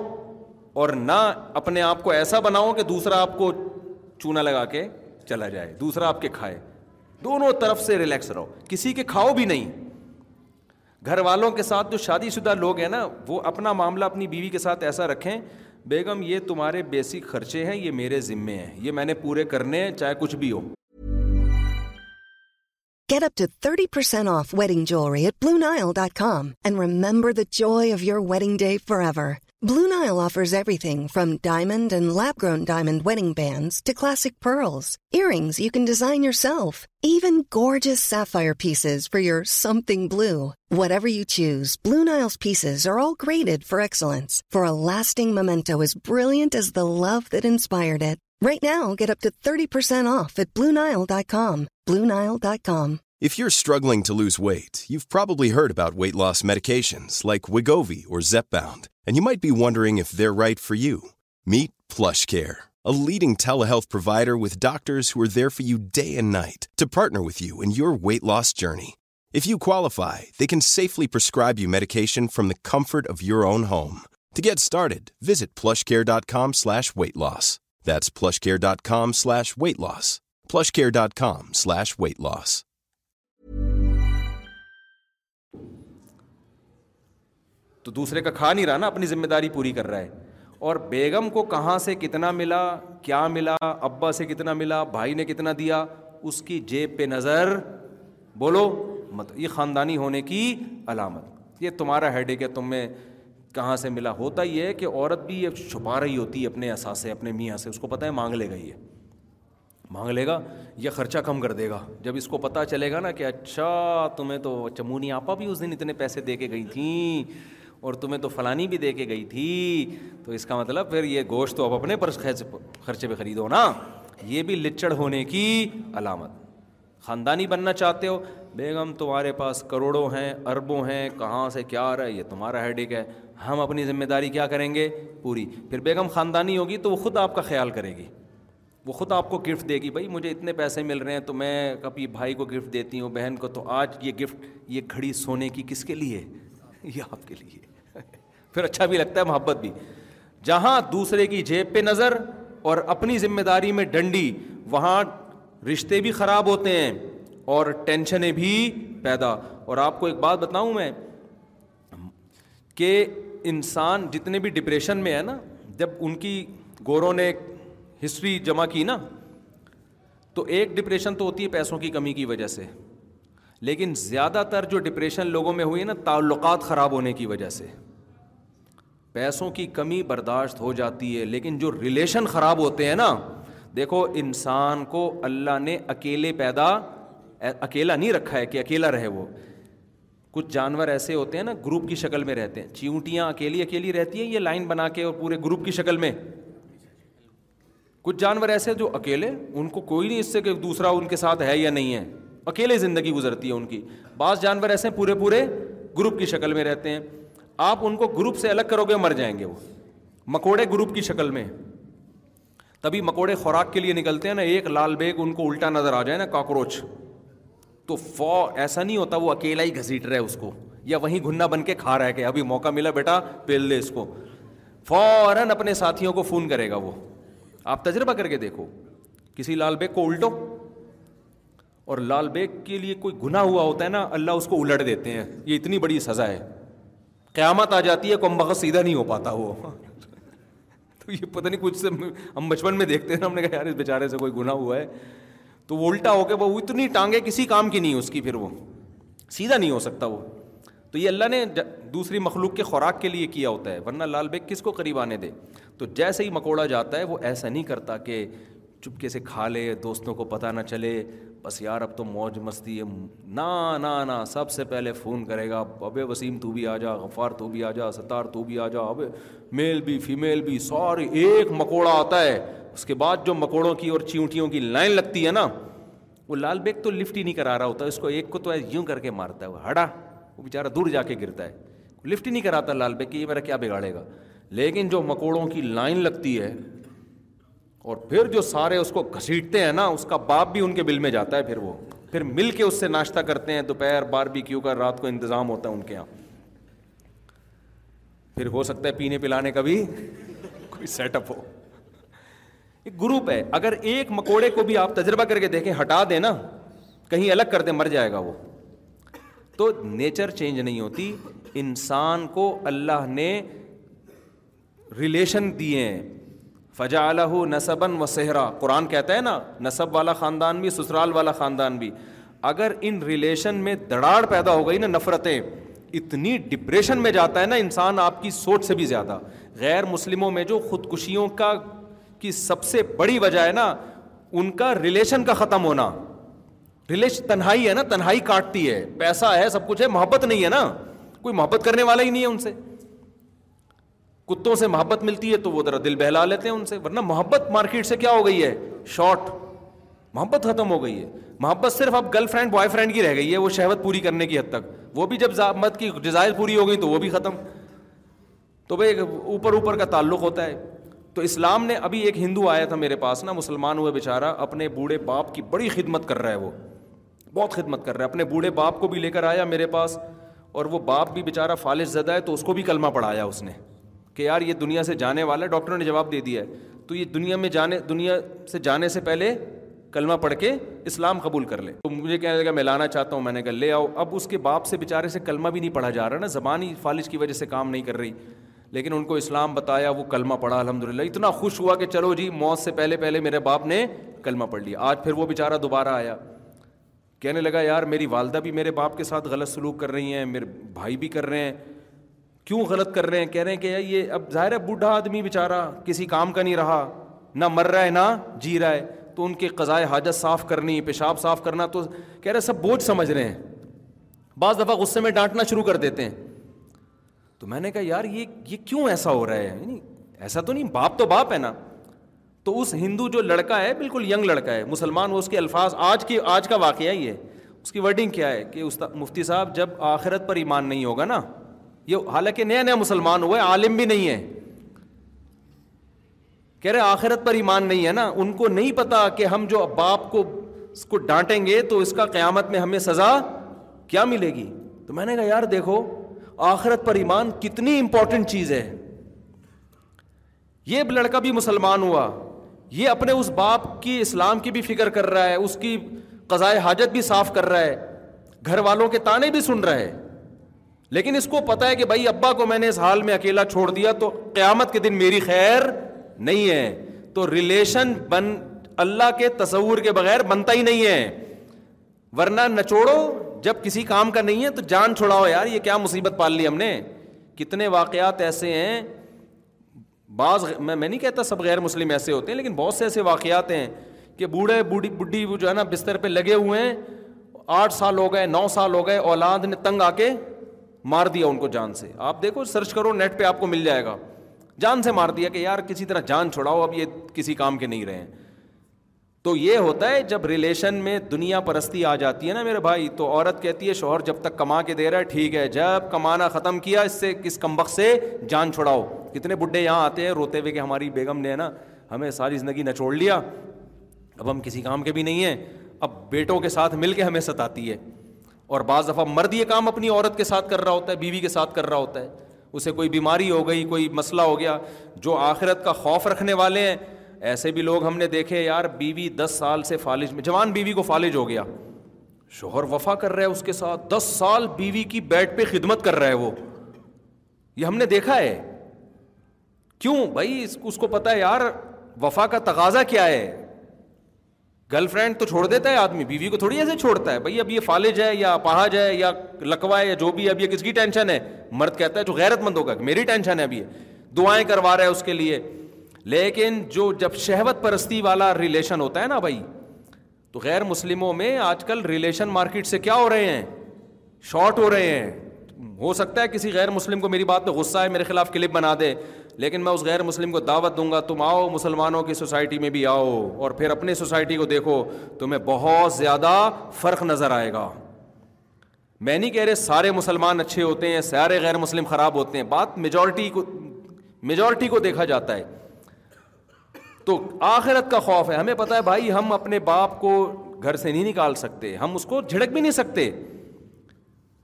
اور نہ اپنے آپ کو ایسا بناؤ کہ دوسرا آپ کو چونا لگا کے چلا جائے دوسرا آپ کے کھائے دونوں طرف سے ریلیکس رہو کسی کے کھاؤ بھی نہیں گھر والوں کے ساتھ جو شادی شدہ لوگ ہیں نا وہ اپنا معاملہ اپنی بیوی کے ساتھ ایسا رکھیں بیگم یہ تمہارے بیسک خرچے ہیں یہ میرے ذمے ہیں یہ میں نے پورے کرنے ہیں چاہے کچھ بھی ہو wedding percent of wedding remember the جو joy of wedding day day ever blue Nile offers everything from diamond and lab grown diamond wedding pendants pearls earrings you can design yourself even gorgeous sapphire pieces for your something blue whatever you choose blue Nile pieces for an everlasting moment bright as the love inspire come If you're struggling to lose weight, you've probably heard about weight loss medications like Wegovy or Zepbound, and you might be wondering if they're right for you. Meet PlushCare, a leading telehealth provider with doctors who are there for you day and night to partner with you in your weight loss journey. If you qualify, they can safely prescribe you medication from the comfort of your own home. To get started, visit plushcare.com/weightloss. That's plushcare.com/weightloss. plushcare.com/weightloss. تو دوسرے کا کھا نہیں رہا نا اپنی ذمہ داری پوری کر رہا ہے اور بیگم کو کہاں سے کتنا ملا کیا ملا ابا سے کتنا ملا بھائی نے کتنا دیا اس کی جیب پہ نظر بولو مت یہ خاندانی ہونے کی علامت یہ تمہارا ہیڈ ایک ہے تمہیں کہاں سے ملا ہوتا ہی ہے کہ عورت بھی یہ چھپا رہی ہوتی ہے اپنے اثاثے اپنے میاں سے اس کو پتہ ہے مانگ لے گا یہ مانگ لے گا یا خرچہ کم کر دے گا جب اس کو پتہ چلے گا نا کہ اچھا تمہیں تو چمونی آپا بھی اس دن اتنے پیسے دے کے گئی تھیں اور تمہیں تو فلانی بھی دے کے گئی تھی تو اس کا مطلب پھر یہ گوشت تو اب اپنے پر خرچے پہ خریدو نا یہ بھی لچڑ ہونے کی علامت خاندانی بننا چاہتے ہو بیگم تمہارے پاس کروڑوں ہیں اربوں ہیں کہاں سے کیا رہا ہے یہ تمہارا ہیڈک ہے ہم اپنی ذمہ داری کیا کریں گے پوری پھر بیگم خاندانی ہوگی تو وہ خود آپ کا خیال کرے گی وہ خود آپ کو گفٹ دے گی بھائی مجھے اتنے پیسے مل رہے ہیں تو میں کبھی بھائی کو گفٹ دیتی ہوں بہن کو تو آج یہ گفٹ یہ کھڑی سونے کی کس کے لیے یہ آپ کے لیے پھر اچھا بھی لگتا ہے محبت بھی جہاں دوسرے کی جیب پہ نظر اور اپنی ذمہ داری میں ڈنڈی وہاں رشتے بھی خراب ہوتے ہیں اور ٹینشنیں بھی پیدا اور آپ کو ایک بات بتاؤں میں کہ انسان جتنے بھی ڈپریشن میں ہے نا جب ان کی گوروں نے ہسٹری جمع کی نا تو ایک ڈپریشن تو ہوتی ہے پیسوں کی کمی کی وجہ سے لیکن زیادہ تر جو ڈپریشن لوگوں میں ہوئی ہے نا تعلقات خراب ہونے کی وجہ سے پیسوں کی کمی برداشت ہو جاتی ہے لیکن جو ریلیشن خراب ہوتے ہیں نا دیکھو انسان کو اللہ نے اکیلے پیدا اکیلا نہیں رکھا ہے کہ اکیلا رہے وہ کچھ جانور ایسے ہوتے ہیں نا گروپ کی شکل میں رہتے ہیں چیونٹیاں اکیلی اکیلی رہتی ہیں یہ لائن بنا کے اور پورے گروپ کی شکل میں کچھ جانور ایسے جو اکیلے ان کو کوئی نہیں اس سے کہ دوسرا ان کے ساتھ ہے یا نہیں ہے اکیلے زندگی گزرتی ہے ان کی بعض جانور ایسے پورے پورے گروپ کی شکل میں رہتے ہیں آپ ان کو گروپ سے الگ کرو گے مر جائیں گے وہ مکوڑے گروپ کی شکل میں تبھی مکوڑے خوراک کے لیے نکلتے ہیں نا ایک لال بیگ ان کو الٹا نظر آ جائے نا کاکروچ تو فو ایسا نہیں ہوتا وہ اکیلا ہی گھسیٹ رہا ہے اس کو یا وہیں گھننا بن کے کھا رہا ہے کہ ابھی موقع ملا بیٹا پھیل دے اس کو فوراً اپنے ساتھیوں کو فون کرے گا وہ آپ تجربہ کر کے دیکھو کسی لال بیگ کو الٹو اور لال بیگ کے لیے کوئی گناہ ہوا ہوتا ہے نا اللہ اس کو الٹ دیتے ہیں یہ اتنی بڑی سزا ہے قیامت آ جاتی ہے بخت سیدھا نہیں ہو پاتا وہ تو یہ پتہ نہیں کچھ سے ہم بچپن میں دیکھتے ہیں ہم نے کہا یار اس بیچارے سے کوئی گناہ ہوا ہے تو وہ الٹا ہو کے وہ اتنی ٹانگیں کسی کام کی نہیں اس کی پھر وہ سیدھا نہیں ہو سکتا وہ تو یہ اللہ نے دوسری مخلوق کے خوراک کے لیے کیا ہوتا ہے ورنہ لال بیگ کس کو قریب آنے دے تو جیسے ہی مکوڑا جاتا ہے وہ ایسا نہیں کرتا کہ چپکے سے کھا لے دوستوں کو پتہ نہ چلے بس یار اب تو موج مستی ہے نا نا نا سب سے پہلے فون کرے گا ابے وسیم تو بھی آ جا غفار تو بھی آ جا ستار تو بھی آ جا ابے میل بھی فیمیل بھی سارے ایک مکوڑا آتا ہے اس کے بعد جو مکوڑوں کی اور چیونٹیوں کی لائن لگتی ہے نا وہ لال بیگ تو لفٹ ہی نہیں کرا رہا ہوتا اس کو ایک کو تو ایسے یوں کر کے مارتا ہے وہ ہڑا وہ بیچارہ دور جا کے گرتا ہے لفٹ ہی نہیں کراتا لال بیگ کہ یہ میرا کیا بگاڑے گا لیکن جو مکوڑوں کی لائن لگتی ہے اور پھر جو سارے اس کو گھسیٹتے ہیں نا اس کا باپ بھی ان کے بل میں جاتا ہے پھر وہ پھر مل کے اس سے ناشتہ کرتے ہیں دوپہر بار بھی کیوں کر رات کو انتظام ہوتا ہے ان کے یہاں پھر ہو سکتا ہے پینے پلانے کا بھی کوئی سیٹ اپ ہو ایک گروپ ہے اگر ایک مکوڑے کو بھی آپ تجربہ کر کے دیکھیں ہٹا دیں نا کہیں الگ کر دیں مر جائے گا وہ تو نیچر چینج نہیں ہوتی انسان کو اللہ نے ریلیشن دیے ہیں فجا الح نصباً و صحرا قرآن کہتا ہے نا نصب والا خاندان بھی سسرال والا خاندان بھی اگر ان ریلیشن میں دڑاڑ پیدا ہو گئی نا نفرتیں اتنی ڈپریشن میں جاتا ہے نا انسان آپ کی سوچ سے بھی زیادہ غیر مسلموں میں جو خودکشیوں کا کی سب سے بڑی وجہ ہے نا ان کا ریلیشن کا ختم ہونا ریلیشن تنہائی ہے نا تنہائی کاٹتی ہے پیسہ ہے سب کچھ ہے محبت نہیں ہے نا کوئی محبت کرنے والا ہی نہیں ہے ان سے کتوں سے محبت ملتی ہے تو وہ ذرا دل بہلا لیتے ہیں ان سے ورنہ محبت مارکیٹ سے کیا ہو گئی ہے شارٹ محبت ختم ہو گئی ہے محبت صرف اب گرل فرینڈ بوائے فرینڈ کی رہ گئی ہے وہ شہوت پوری کرنے کی حد تک وہ بھی جب مت کی ڈیزائر پوری ہو گئی تو وہ بھی ختم تو بھائی اوپر اوپر کا تعلق ہوتا ہے تو اسلام نے ابھی ایک ہندو آیا تھا میرے پاس نا مسلمان ہوئے بیچارہ اپنے بوڑھے باپ کی بڑی خدمت کر رہا ہے وہ بہت خدمت کر رہا ہے اپنے بوڑھے باپ کو بھی لے کر آیا میرے پاس اور وہ باپ بھی بیچارہ فالش زدہ ہے تو اس کو بھی کلمہ پڑھایا اس نے کہ یار یہ دنیا سے جانے والا ہے ڈاکٹروں نے جواب دے دیا ہے تو یہ دنیا میں جانے دنیا سے جانے سے پہلے کلمہ پڑھ کے اسلام قبول کر لے تو مجھے کہنے لگا میں لانا چاہتا ہوں میں نے کہا لے آؤ اب اس کے باپ سے بےچارے سے کلمہ بھی نہیں پڑھا جا رہا نا زبان ہی فالج کی وجہ سے کام نہیں کر رہی لیکن ان کو اسلام بتایا وہ کلمہ پڑھا الحمد للہ اتنا خوش ہوا کہ چلو جی موت سے پہلے پہلے میرے باپ نے کلمہ پڑھ لیا آج پھر وہ بیچارہ دوبارہ آیا کہنے لگا یار میری والدہ بھی میرے باپ کے ساتھ غلط سلوک کر رہی ہیں میرے بھائی بھی کر رہے ہیں کیوں غلط کر رہے ہیں کہہ رہے ہیں کہ یہ اب ظاہر ہے بوڑھا آدمی بیچارہ کسی کام کا نہیں رہا نہ مر رہا ہے نہ جی رہا ہے تو ان کے قضائے حاجت صاف کرنی پیشاب صاف کرنا تو کہہ رہے سب بوجھ سمجھ رہے ہیں بعض دفعہ غصے میں ڈانٹنا شروع کر دیتے ہیں تو میں نے کہا یار یہ یہ کیوں ایسا ہو رہا ہے یعنی ایسا تو نہیں باپ تو باپ ہے نا تو اس ہندو جو لڑکا ہے بالکل ینگ لڑکا ہے مسلمان وہ اس کے الفاظ آج کی آج کا واقعہ ہی ہے اس کی ورڈنگ کیا ہے کہ استاد مفتی صاحب جب آخرت پر ایمان نہیں ہوگا نا یہ حالانکہ نیا نیا مسلمان ہوا ہے عالم بھی نہیں ہے کہہ رہے آخرت پر ایمان نہیں ہے نا ان کو نہیں پتا کہ ہم جو باپ کو اس کو ڈانٹیں گے تو اس کا قیامت میں ہمیں سزا کیا ملے گی تو میں نے کہا یار دیکھو آخرت پر ایمان کتنی امپورٹنٹ چیز ہے یہ لڑکا بھی مسلمان ہوا یہ اپنے اس باپ کی اسلام کی بھی فکر کر رہا ہے اس کی قضائے حاجت بھی صاف کر رہا ہے گھر والوں کے تانے بھی سن رہا ہے لیکن اس کو پتا ہے کہ بھائی ابا کو میں نے اس حال میں اکیلا چھوڑ دیا تو قیامت کے دن میری خیر نہیں ہے تو ریلیشن بن اللہ کے تصور کے بغیر بنتا ہی نہیں ہے ورنہ نہ چھوڑو جب کسی کام کا نہیں ہے تو جان چھوڑاؤ یار یہ کیا مصیبت پال لی ہم نے کتنے واقعات ایسے ہیں بعض میں نہیں کہتا سب غیر مسلم ایسے ہوتے ہیں لیکن بہت سے ایسے واقعات ہیں کہ بوڑھے بوڑھی بڈھی جو ہے نا بستر پہ لگے ہوئے ہیں آٹھ سال ہو گئے نو سال ہو گئے اولاد نے تنگ آ کے مار دیا ان کو جان سے آپ دیکھو سرچ کرو نیٹ پہ آپ کو مل جائے گا جان سے مار دیا کہ یار کسی طرح جان چھوڑاؤ اب یہ کسی کام کے نہیں رہے ہیں تو یہ ہوتا ہے جب ریلیشن میں دنیا پرستی آ جاتی ہے نا میرے بھائی تو عورت کہتی ہے شوہر جب تک کما کے دے رہا ہے ٹھیک ہے جب کمانا ختم کیا اس سے کس کمبخ سے جان چھوڑاؤ کتنے بڈھے یہاں آتے ہیں روتے ہوئے کہ ہماری بیگم نے ہے نا ہمیں ساری زندگی نچوڑ لیا اب ہم کسی کام کے بھی نہیں ہیں اب بیٹوں کے ساتھ مل کے ہمیں ستاتی ہے اور بعض دفعہ مرد یہ کام اپنی عورت کے ساتھ کر رہا ہوتا ہے بیوی کے ساتھ کر رہا ہوتا ہے اسے کوئی بیماری ہو گئی کوئی مسئلہ ہو گیا جو آخرت کا خوف رکھنے والے ہیں ایسے بھی لوگ ہم نے دیکھے یار بیوی دس سال سے فالج میں جوان بیوی کو فالج ہو گیا شوہر وفا کر رہا ہے اس کے ساتھ دس سال بیوی کی بیڈ پہ خدمت کر رہا ہے وہ یہ ہم نے دیکھا ہے کیوں بھائی اس اس کو پتا ہے یار وفا کا تقاضا کیا ہے گرل فرینڈ تو چھوڑ دیتا ہے آدمی بیوی کو تھوڑی ایسے چھوڑتا ہے بھائی اب یہ فالج ہے یا پہاج ہے یا لکوا ہے یا جو بھی اب یہ کس کی ٹینشن ہے مرد کہتا ہے جو غیرت مند ہوگا میری ٹینشن ہے اب یہ دعائیں کروا رہا ہے اس کے لیے لیکن جو جب شہوت پرستی والا ریلیشن ہوتا ہے نا بھائی تو غیر مسلموں میں آج کل ریلیشن مارکیٹ سے کیا ہو رہے ہیں شارٹ ہو رہے ہیں ہو سکتا ہے کسی غیر مسلم کو میری بات پہ غصہ ہے میرے خلاف کلپ بنا دے لیکن میں اس غیر مسلم کو دعوت دوں گا تم آؤ مسلمانوں کی سوسائٹی میں بھی آؤ اور پھر اپنے سوسائٹی کو دیکھو تمہیں بہت زیادہ فرق نظر آئے گا میں نہیں کہہ رہے سارے مسلمان اچھے ہوتے ہیں سارے غیر مسلم خراب ہوتے ہیں بات میجورٹی کو میجورٹی کو دیکھا جاتا ہے تو آخرت کا خوف ہے ہمیں پتہ ہے بھائی ہم اپنے باپ کو گھر سے نہیں نکال سکتے ہم اس کو جھڑک بھی نہیں سکتے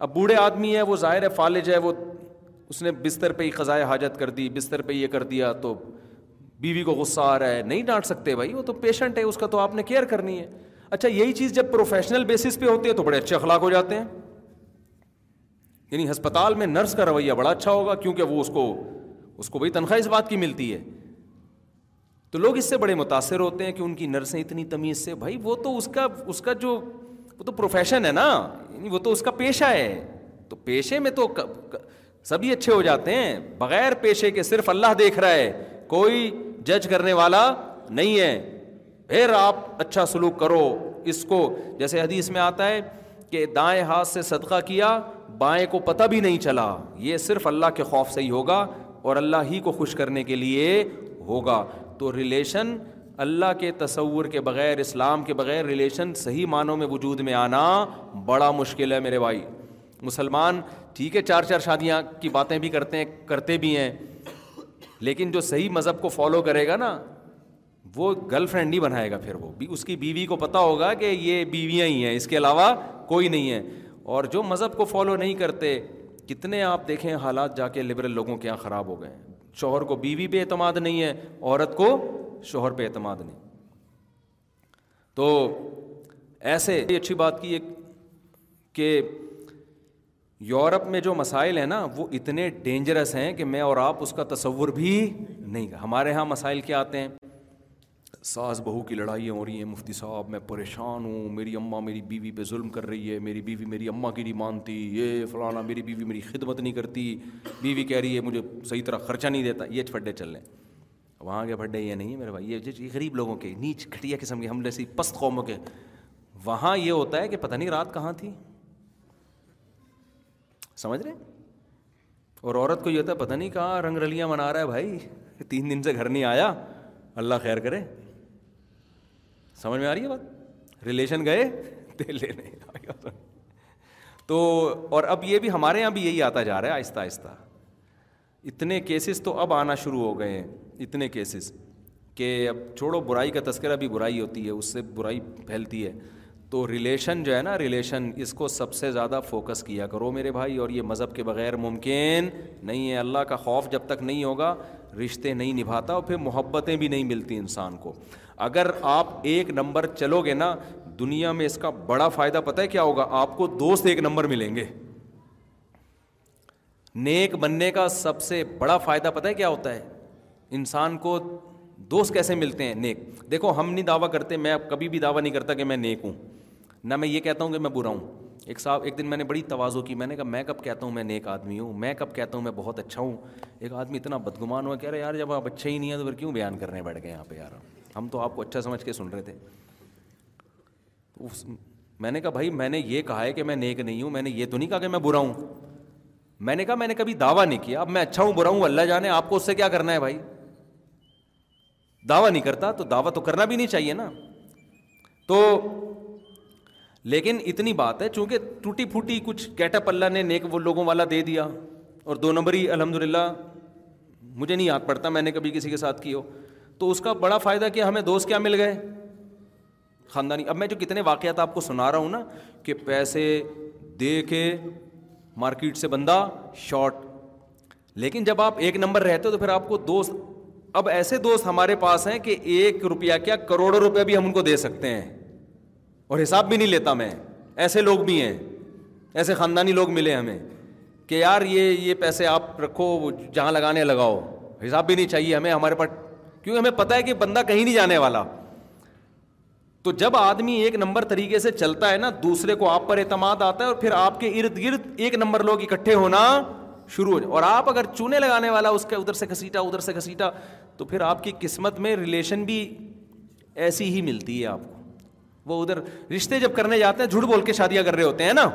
اب بوڑھے آدمی ہے وہ ظاہر ہے فالج ہے وہ اس نے بستر پہ ہی قضائے حاجت کر دی بستر پہ یہ کر دیا تو بیوی کو غصہ آ رہا ہے نہیں ڈانٹ سکتے بھائی وہ تو پیشنٹ ہے اس کا تو آپ نے کیئر کرنی ہے اچھا یہی چیز جب پروفیشنل بیسس پہ ہوتی ہے تو بڑے اچھے اخلاق ہو جاتے ہیں یعنی ہسپتال میں نرس کا رویہ بڑا اچھا ہوگا کیونکہ وہ اس کو اس کو بھائی تنخواہ اس بات کی ملتی ہے تو لوگ اس سے بڑے متاثر ہوتے ہیں کہ ان کی نرسیں اتنی تمیز سے بھائی وہ تو اس کا اس کا جو وہ تو پروفیشن ہے نا یعنی وہ تو اس کا پیشہ ہے تو پیشے میں تو سبھی اچھے ہو جاتے ہیں بغیر پیشے کے صرف اللہ دیکھ رہا ہے کوئی جج کرنے والا نہیں ہے پھر آپ اچھا سلوک کرو اس کو جیسے حدیث میں آتا ہے کہ دائیں ہاتھ سے صدقہ کیا بائیں کو پتہ بھی نہیں چلا یہ صرف اللہ کے خوف سے ہی ہوگا اور اللہ ہی کو خوش کرنے کے لیے ہوگا تو ریلیشن اللہ کے تصور کے بغیر اسلام کے بغیر ریلیشن صحیح معنوں میں وجود میں آنا بڑا مشکل ہے میرے بھائی مسلمان ٹھیک ہے چار چار شادیاں کی باتیں بھی کرتے ہیں کرتے بھی ہیں لیکن جو صحیح مذہب کو فالو کرے گا نا وہ گرل فرینڈ نہیں بنائے گا پھر وہ اس کی بیوی کو پتہ ہوگا کہ یہ بیویاں ہی ہیں اس کے علاوہ کوئی نہیں ہے اور جو مذہب کو فالو نہیں کرتے کتنے آپ دیکھیں حالات جا کے لبرل لوگوں کے یہاں خراب ہو گئے ہیں شوہر کو بیوی پہ اعتماد نہیں ہے عورت کو شوہر پہ اعتماد نہیں تو ایسے اچھی بات کی ایک کہ یورپ میں جو مسائل ہیں نا وہ اتنے ڈینجرس ہیں کہ میں اور آپ اس کا تصور بھی نہیں ہمارے یہاں مسائل کیا آتے ہیں ساس بہو کی لڑائیاں ہو رہی ہیں مفتی صاحب میں پریشان ہوں میری اماں میری بیوی پہ ظلم کر رہی ہے میری بیوی میری اماں کی نہیں مانتی یہ فلانا میری بیوی میری خدمت نہیں کرتی بیوی کہہ رہی ہے مجھے صحیح طرح خرچہ نہیں دیتا یہ پھڈے چل رہے ہیں وہاں کے پھڈے یہ نہیں ہے میرے بھائی یہ غریب لوگوں کے نیچ گھٹیا قسم کے ہم سے پست قوموں کے وہاں یہ ہوتا ہے کہ پتہ نہیں رات کہاں تھی سمجھ رہے اور عورت کو یہ ہوتا ہے پتہ نہیں کہاں رنگ رلیاں منا رہا ہے بھائی تین دن سے گھر نہیں آیا اللہ خیر کرے سمجھ میں آ رہی ہے بات ریلیشن گئے لے لینے تو اور اب یہ بھی ہمارے یہاں بھی یہی آتا جا رہا ہے آہستہ آہستہ اتنے کیسز تو اب آنا شروع ہو گئے ہیں اتنے کیسز کہ اب چھوڑو برائی کا تذکرہ بھی برائی ہوتی ہے اس سے برائی پھیلتی ہے تو ریلیشن جو ہے نا ریلیشن اس کو سب سے زیادہ فوکس کیا کرو میرے بھائی اور یہ مذہب کے بغیر ممکن نہیں ہے اللہ کا خوف جب تک نہیں ہوگا رشتے نہیں نبھاتا اور پھر محبتیں بھی نہیں ملتی انسان کو اگر آپ ایک نمبر چلو گے نا دنیا میں اس کا بڑا فائدہ پتہ ہے کیا ہوگا آپ کو دوست ایک نمبر ملیں گے نیک بننے کا سب سے بڑا فائدہ پتہ ہے کیا ہوتا ہے انسان کو دوست کیسے ملتے ہیں نیک دیکھو ہم نہیں دعویٰ کرتے میں کبھی بھی دعویٰ نہیں کرتا کہ میں نیک ہوں نہ میں یہ کہتا ہوں کہ میں برا ہوں ایک صاحب ایک دن میں نے بڑی توازو کی میں نے کہا میں کب کہتا ہوں میں نیک آدمی ہوں میں کب کہتا ہوں میں بہت اچھا ہوں ایک آدمی اتنا بدگمان ہوا کہہ رہے یار جب آپ اچھے ہی نہیں ہیں تو پھر کیوں بیان کرنے بیٹھ گئے یہاں پہ یار ہم تو آپ کو اچھا سمجھ کے سن رہے تھے اس میں نے کہا بھائی میں نے یہ کہا ہے کہ میں نیک نہیں ہوں میں نے یہ تو نہیں کہا کہ میں برا ہوں میں نے کہا میں نے کبھی دعویٰ نہیں کیا اب میں اچھا ہوں برا ہوں اللہ جانے آپ کو اس سے کیا کرنا ہے بھائی دعویٰ نہیں کرتا تو دعویٰ تو کرنا بھی نہیں چاہیے نا تو لیکن اتنی بات ہے چونکہ ٹوٹی پھوٹی کچھ کیٹا پلہ نے نیک وہ لوگوں والا دے دیا اور دو نمبر ہی الحمد للہ مجھے نہیں یاد پڑتا میں نے کبھی کسی کے ساتھ کی ہو تو اس کا بڑا فائدہ کیا ہمیں دوست کیا مل گئے خاندانی اب میں جو کتنے واقعات آپ کو سنا رہا ہوں نا کہ پیسے دے کے مارکیٹ سے بندہ شارٹ لیکن جب آپ ایک نمبر رہتے ہو تو پھر آپ کو دوست اب ایسے دوست ہمارے پاس ہیں کہ ایک روپیہ کیا کروڑوں روپیہ بھی ہم ان کو دے سکتے ہیں اور حساب بھی نہیں لیتا میں ایسے لوگ بھی ہیں ایسے خاندانی لوگ ملے ہمیں کہ یار یہ یہ پیسے آپ رکھو وہ جہاں لگانے لگاؤ حساب بھی نہیں چاہیے ہمیں ہمارے پاس کیونکہ ہمیں پتہ ہے کہ بندہ کہیں نہیں جانے والا تو جب آدمی ایک نمبر طریقے سے چلتا ہے نا دوسرے کو آپ پر اعتماد آتا ہے اور پھر آپ کے ارد گرد ایک نمبر لوگ اکٹھے ہونا شروع ہو جائے اور آپ اگر چونے لگانے والا اس کے ادھر سے گھسیٹا ادھر سے گھسیٹا تو پھر آپ کی قسمت میں ریلیشن بھی ایسی ہی ملتی ہے آپ کو وہ ادھر رشتے جب کرنے جاتے ہیں جھوٹ بول کے شادیاں کر رہے ہوتے ہیں نا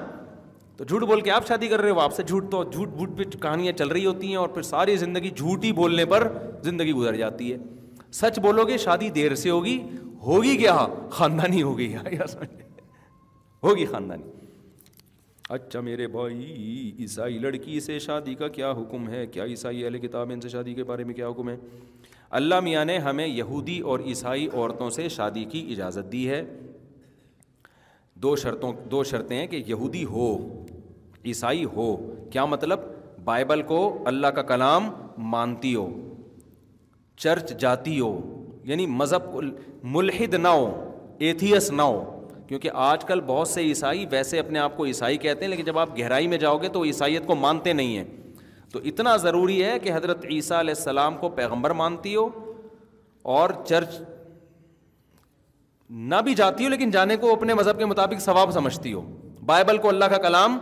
تو جھوٹ بول کے آپ شادی کر رہے ہو آپ سے جھوٹ تو جھوٹ بھوٹ پہ کہانیاں چل رہی ہوتی ہیں اور پھر ساری زندگی جھوٹ ہی بولنے پر زندگی گزر جاتی ہے سچ بولو گے شادی دیر سے ہوگی ہوگی کیا خاندانی ہوگی *laughs* ہوگی خاندانی اچھا میرے بھائی عیسائی لڑکی سے شادی کا کیا حکم ہے کیا عیسائی اہل کتاب ان سے شادی کے بارے میں کیا حکم ہے اللہ میاں نے ہمیں یہودی اور عیسائی عورتوں سے شادی کی اجازت دی ہے دو شرطوں دو شرطیں ہیں کہ یہودی ہو عیسائی ہو کیا مطلب بائبل کو اللہ کا کلام مانتی ہو چرچ جاتی ہو یعنی مذہب ملحد نہ ہو ایتھیس نہ ہو کیونکہ آج کل بہت سے عیسائی ویسے اپنے آپ کو عیسائی کہتے ہیں لیکن جب آپ گہرائی میں جاؤ گے تو عیسائیت کو مانتے نہیں ہیں تو اتنا ضروری ہے کہ حضرت عیسیٰ علیہ السلام کو پیغمبر مانتی ہو اور چرچ نہ بھی جاتی ہو لیکن جانے کو اپنے مذہب کے مطابق ثواب سمجھتی ہو بائبل کو اللہ کا کلام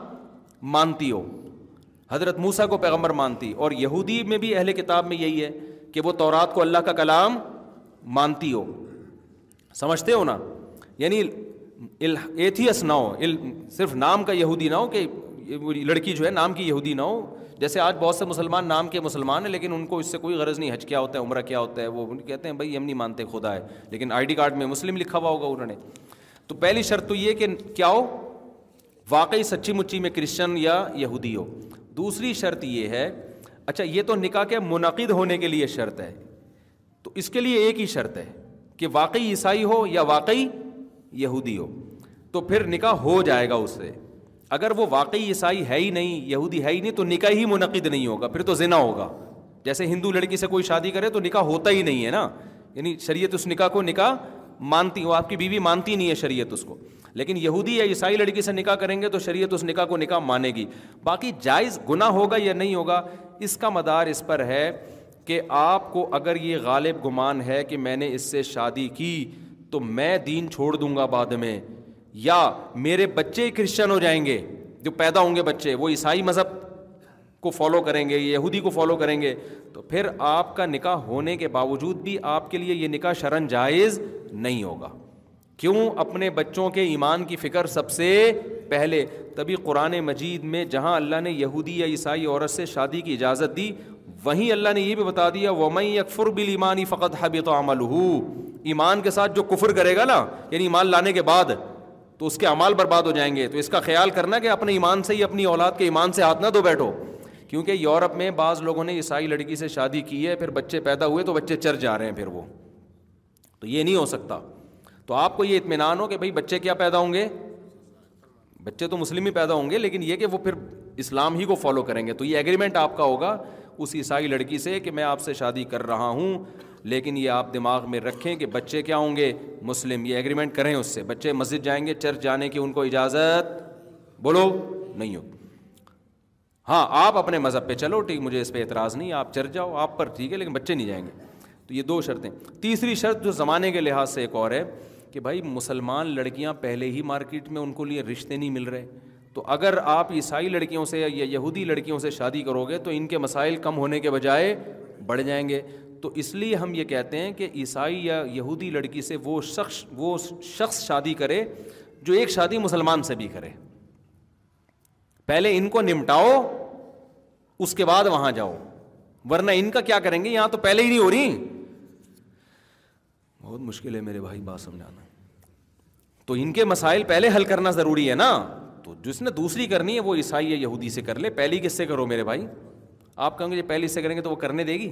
مانتی ہو حضرت موسا کو پیغمبر مانتی اور یہودی میں بھی اہل کتاب میں یہی ہے کہ وہ تورات کو اللہ کا کلام مانتی ہو سمجھتے ہو نا یعنی ایتھیس نہ ہو صرف نام کا یہودی نہ ہو کہ لڑکی جو ہے نام کی یہودی نہ ہو جیسے آج بہت سے مسلمان نام کے مسلمان ہیں لیکن ان کو اس سے کوئی غرض نہیں حج کیا ہوتا ہے عمرہ کیا ہوتا ہے وہ کہتے ہیں بھائی ہم نہیں مانتے خدا ہے لیکن آئی ڈی کارڈ میں مسلم لکھا ہوا ہوگا انہوں نے تو پہلی شرط تو یہ کہ کیا ہو واقعی سچی مچی میں کرسچن یا یہودی ہو دوسری شرط یہ ہے اچھا یہ تو نکاح کے منعقد ہونے کے لیے شرط ہے تو اس کے لیے ایک ہی شرط ہے کہ واقعی عیسائی ہو یا واقعی یہودی ہو تو پھر نکاح ہو جائے گا اس سے اگر وہ واقعی عیسائی ہے ہی نہیں یہودی ہے ہی نہیں تو نکاح ہی منعقد نہیں ہوگا پھر تو زنا ہوگا جیسے ہندو لڑکی سے کوئی شادی کرے تو نکاح ہوتا ہی نہیں ہے نا یعنی شریعت اس نکاح کو نکاح مانتی وہ آپ کی بیوی مانتی نہیں ہے شریعت اس کو لیکن یہودی یا عیسائی لڑکی سے نکاح کریں گے تو شریعت اس نکاح کو نکاح مانے گی باقی جائز گناہ ہوگا یا نہیں ہوگا اس کا مدار اس پر ہے کہ آپ کو اگر یہ غالب گمان ہے کہ میں نے اس سے شادی کی تو میں دین چھوڑ دوں گا بعد میں یا میرے بچے کرسچن ہو جائیں گے جو پیدا ہوں گے بچے وہ عیسائی مذہب کو فالو کریں گے یہودی کو فالو کریں گے تو پھر آپ کا نکاح ہونے کے باوجود بھی آپ کے لیے یہ نکاح شرن جائز نہیں ہوگا کیوں اپنے بچوں کے ایمان کی فکر سب سے پہلے تبھی قرآن مجید میں جہاں اللہ نے یہودی یا عیسائی عورت سے شادی کی اجازت دی وہیں اللہ نے یہ بھی بتا دیا وہ میں اکفر بل ایمانی فقط حبی تو عمل ایمان کے ساتھ جو کفر کرے گا نا یعنی ایمان لانے کے بعد تو اس کے اعمال برباد ہو جائیں گے تو اس کا خیال کرنا کہ اپنے ایمان سے ہی اپنی اولاد کے ایمان سے ہاتھ نہ دو بیٹھو کیونکہ یورپ میں بعض لوگوں نے عیسائی لڑکی سے شادی کی ہے پھر بچے پیدا ہوئے تو بچے چر جا رہے ہیں پھر وہ تو یہ نہیں ہو سکتا تو آپ کو یہ اطمینان ہو کہ بھائی بچے کیا پیدا ہوں گے بچے تو مسلم ہی پیدا ہوں گے لیکن یہ کہ وہ پھر اسلام ہی کو فالو کریں گے تو یہ ایگریمنٹ آپ کا ہوگا اس عیسائی لڑکی سے کہ میں آپ سے شادی کر رہا ہوں لیکن یہ آپ دماغ میں رکھیں کہ بچے کیا ہوں گے مسلم یہ ایگریمنٹ کریں اس سے بچے مسجد جائیں گے چرچ جانے کی ان کو اجازت بولو نہیں ہو ہاں آپ اپنے مذہب پہ چلو ٹھیک مجھے اس پہ اعتراض نہیں آپ چرچ جاؤ آپ پر ٹھیک ہے لیکن بچے نہیں جائیں گے تو یہ دو شرطیں تیسری شرط جو زمانے کے لحاظ سے ایک اور ہے کہ بھائی مسلمان لڑکیاں پہلے ہی مارکیٹ میں ان کو لیے رشتے نہیں مل رہے تو اگر آپ عیسائی لڑکیوں سے یا یہودی لڑکیوں سے شادی کرو گے تو ان کے مسائل کم ہونے کے بجائے بڑھ جائیں گے تو اس لیے ہم یہ کہتے ہیں کہ عیسائی یا یہودی لڑکی سے وہ شخص وہ شخص شادی کرے جو ایک شادی مسلمان سے بھی کرے پہلے ان کو نمٹاؤ اس کے بعد وہاں جاؤ ورنہ ان کا کیا کریں گے یہاں تو پہلے ہی نہیں ہو رہی بہت مشکل ہے میرے بھائی بات سمجھانا تو ان کے مسائل پہلے حل کرنا ضروری ہے نا تو جس نے دوسری کرنی ہے وہ عیسائی یا یہودی سے کر لے پہلی کس سے کرو میرے بھائی آپ کہیں گے جی پہلی سے کریں گے تو وہ کرنے دے گی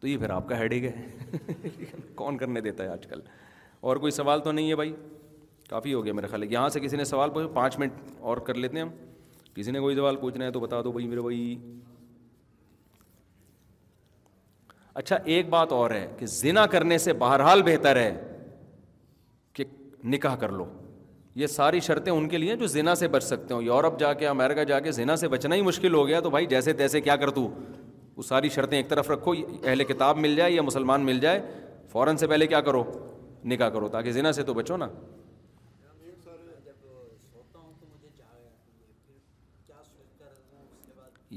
تو یہ پھر آپ کا ہیڈ ہی ہے *laughs* کون کرنے دیتا ہے آج کل اور کوئی سوال تو نہیں ہے بھائی کافی ہو گیا میرا خیال یہاں سے کسی نے سوال پوچھا پانچ منٹ اور کر لیتے ہیں ہم کسی نے کوئی سوال پوچھنا ہے تو بتا دو بھائی میرے بھائی اچھا ایک بات اور ہے کہ زنا کرنے سے بہرحال بہتر ہے کہ نکاح کر لو یہ ساری شرطیں ان کے لیے جو زنا سے بچ سکتے ہو یورپ جا کے امیرکا جا کے زنا سے بچنا ہی مشکل ہو گیا تو بھائی جیسے تیسے کیا کر تو وہ ساری شرطیں ایک طرف رکھو اہل کتاب مل جائے یا مسلمان مل جائے فوراً سے پہلے کیا کرو نکاح کرو تاکہ ذنا سے تو بچو نا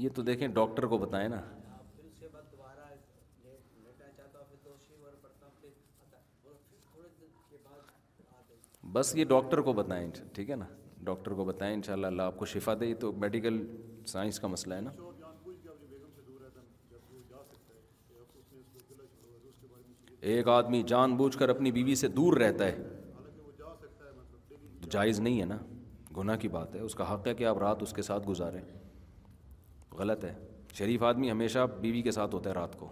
یہ تو دیکھیں ڈاکٹر کو بتائیں نا بس یہ ڈاکٹر کو بتائیں ٹھیک ہے نا ڈاکٹر کو بتائیں انشاءاللہ اللہ آپ کو شفا دے تو میڈیکل سائنس کا مسئلہ ہے نا ایک آدمی جان بوجھ کر اپنی بیوی سے دور رہتا ہے جائز نہیں ہے نا گناہ کی بات ہے اس کا حق ہے کہ آپ رات اس کے ساتھ گزاریں غلط ہے شریف آدمی ہمیشہ بیوی کے ساتھ ہوتا ہے رات کو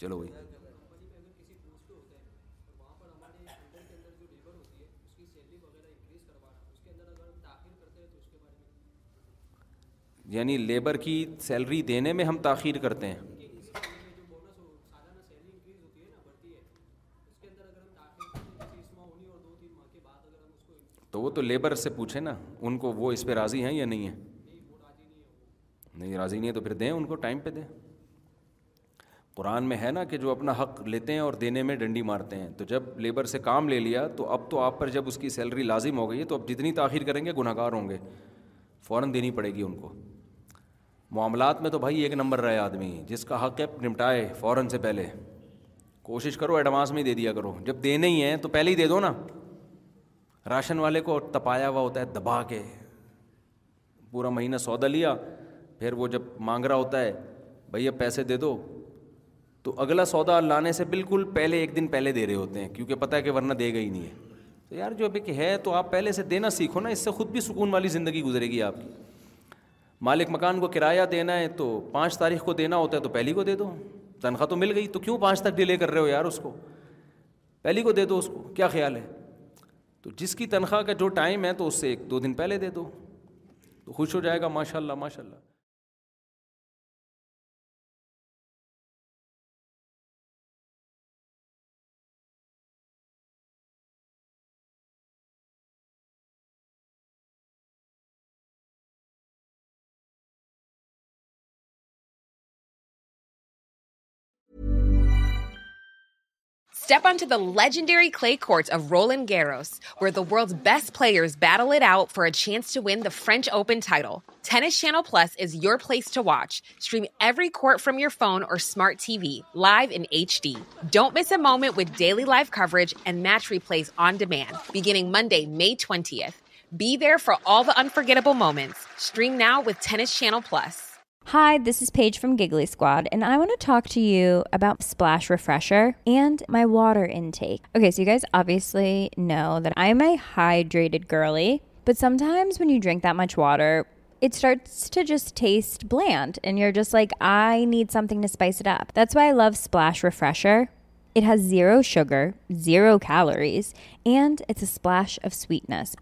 چلو بھائی یعنی لیبر کی سیلری دینے میں ہم تاخیر کرتے ہیں تو وہ تو لیبر سے پوچھیں نا ان کو وہ اس پہ راضی ہیں یا نہیں ہیں نہیں راضی نہیں ہے تو پھر دیں ان کو ٹائم پہ دیں قرآن میں ہے نا کہ جو اپنا حق لیتے ہیں اور دینے میں ڈنڈی مارتے ہیں تو جب لیبر سے کام لے لیا تو اب تو آپ پر جب اس کی سیلری لازم ہو گئی ہے تو اب جتنی تاخیر کریں گے گناہ گار ہوں گے فوراً دینی پڑے گی ان کو معاملات میں تو بھائی ایک نمبر رہے آدمی جس کا حق ہے نمٹائے فوراً سے پہلے کوشش کرو ایڈوانس میں ہی دے دیا کرو جب دینے ہی ہیں تو پہلے ہی دے دو نا راشن والے کو تپایا ہوا ہوتا ہے دبا کے پورا مہینہ سودا لیا پھر وہ جب مانگ رہا ہوتا ہے بھیا پیسے دے دو تو اگلا سودا لانے سے بالکل پہلے ایک دن پہلے دے رہے ہوتے ہیں کیونکہ پتہ ہے کہ ورنہ دے گا ہی نہیں ہے تو یار جو ابھی کہ ہے تو آپ پہلے سے دینا سیکھو نا اس سے خود بھی سکون والی زندگی گزرے گی آپ کی مالک مکان کو کرایہ دینا ہے تو پانچ تاریخ کو دینا ہوتا ہے تو پہلی کو دے دو تنخواہ تو مل گئی تو کیوں پانچ تک ڈیلے کر رہے ہو یار اس کو پہلی کو دے دو اس کو کیا خیال ہے تو جس کی تنخواہ کا جو ٹائم ہے تو اس سے ایک دو دن پہلے دے دو تو خوش ہو جائے گا ماشاء اللہ ماشاء اللہ رینسٹ پلیئر فروم یور فون اور smart T V life daily life Monday beware for all frugal moments now without plus high this اسم giggly squad I want to you اباؤزرس just like I need سمتنگرز zero sugar zero calories ends of sweetness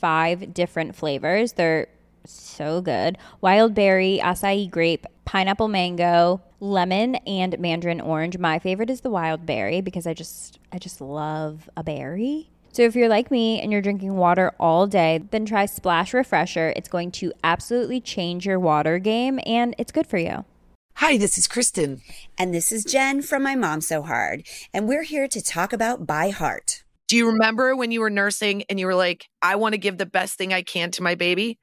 five different flavours they're so good wild berry acai grape pineapple mango lemon and mandarin orange my favourite berries love اےری so if you liking water all date refresher changer games good for use from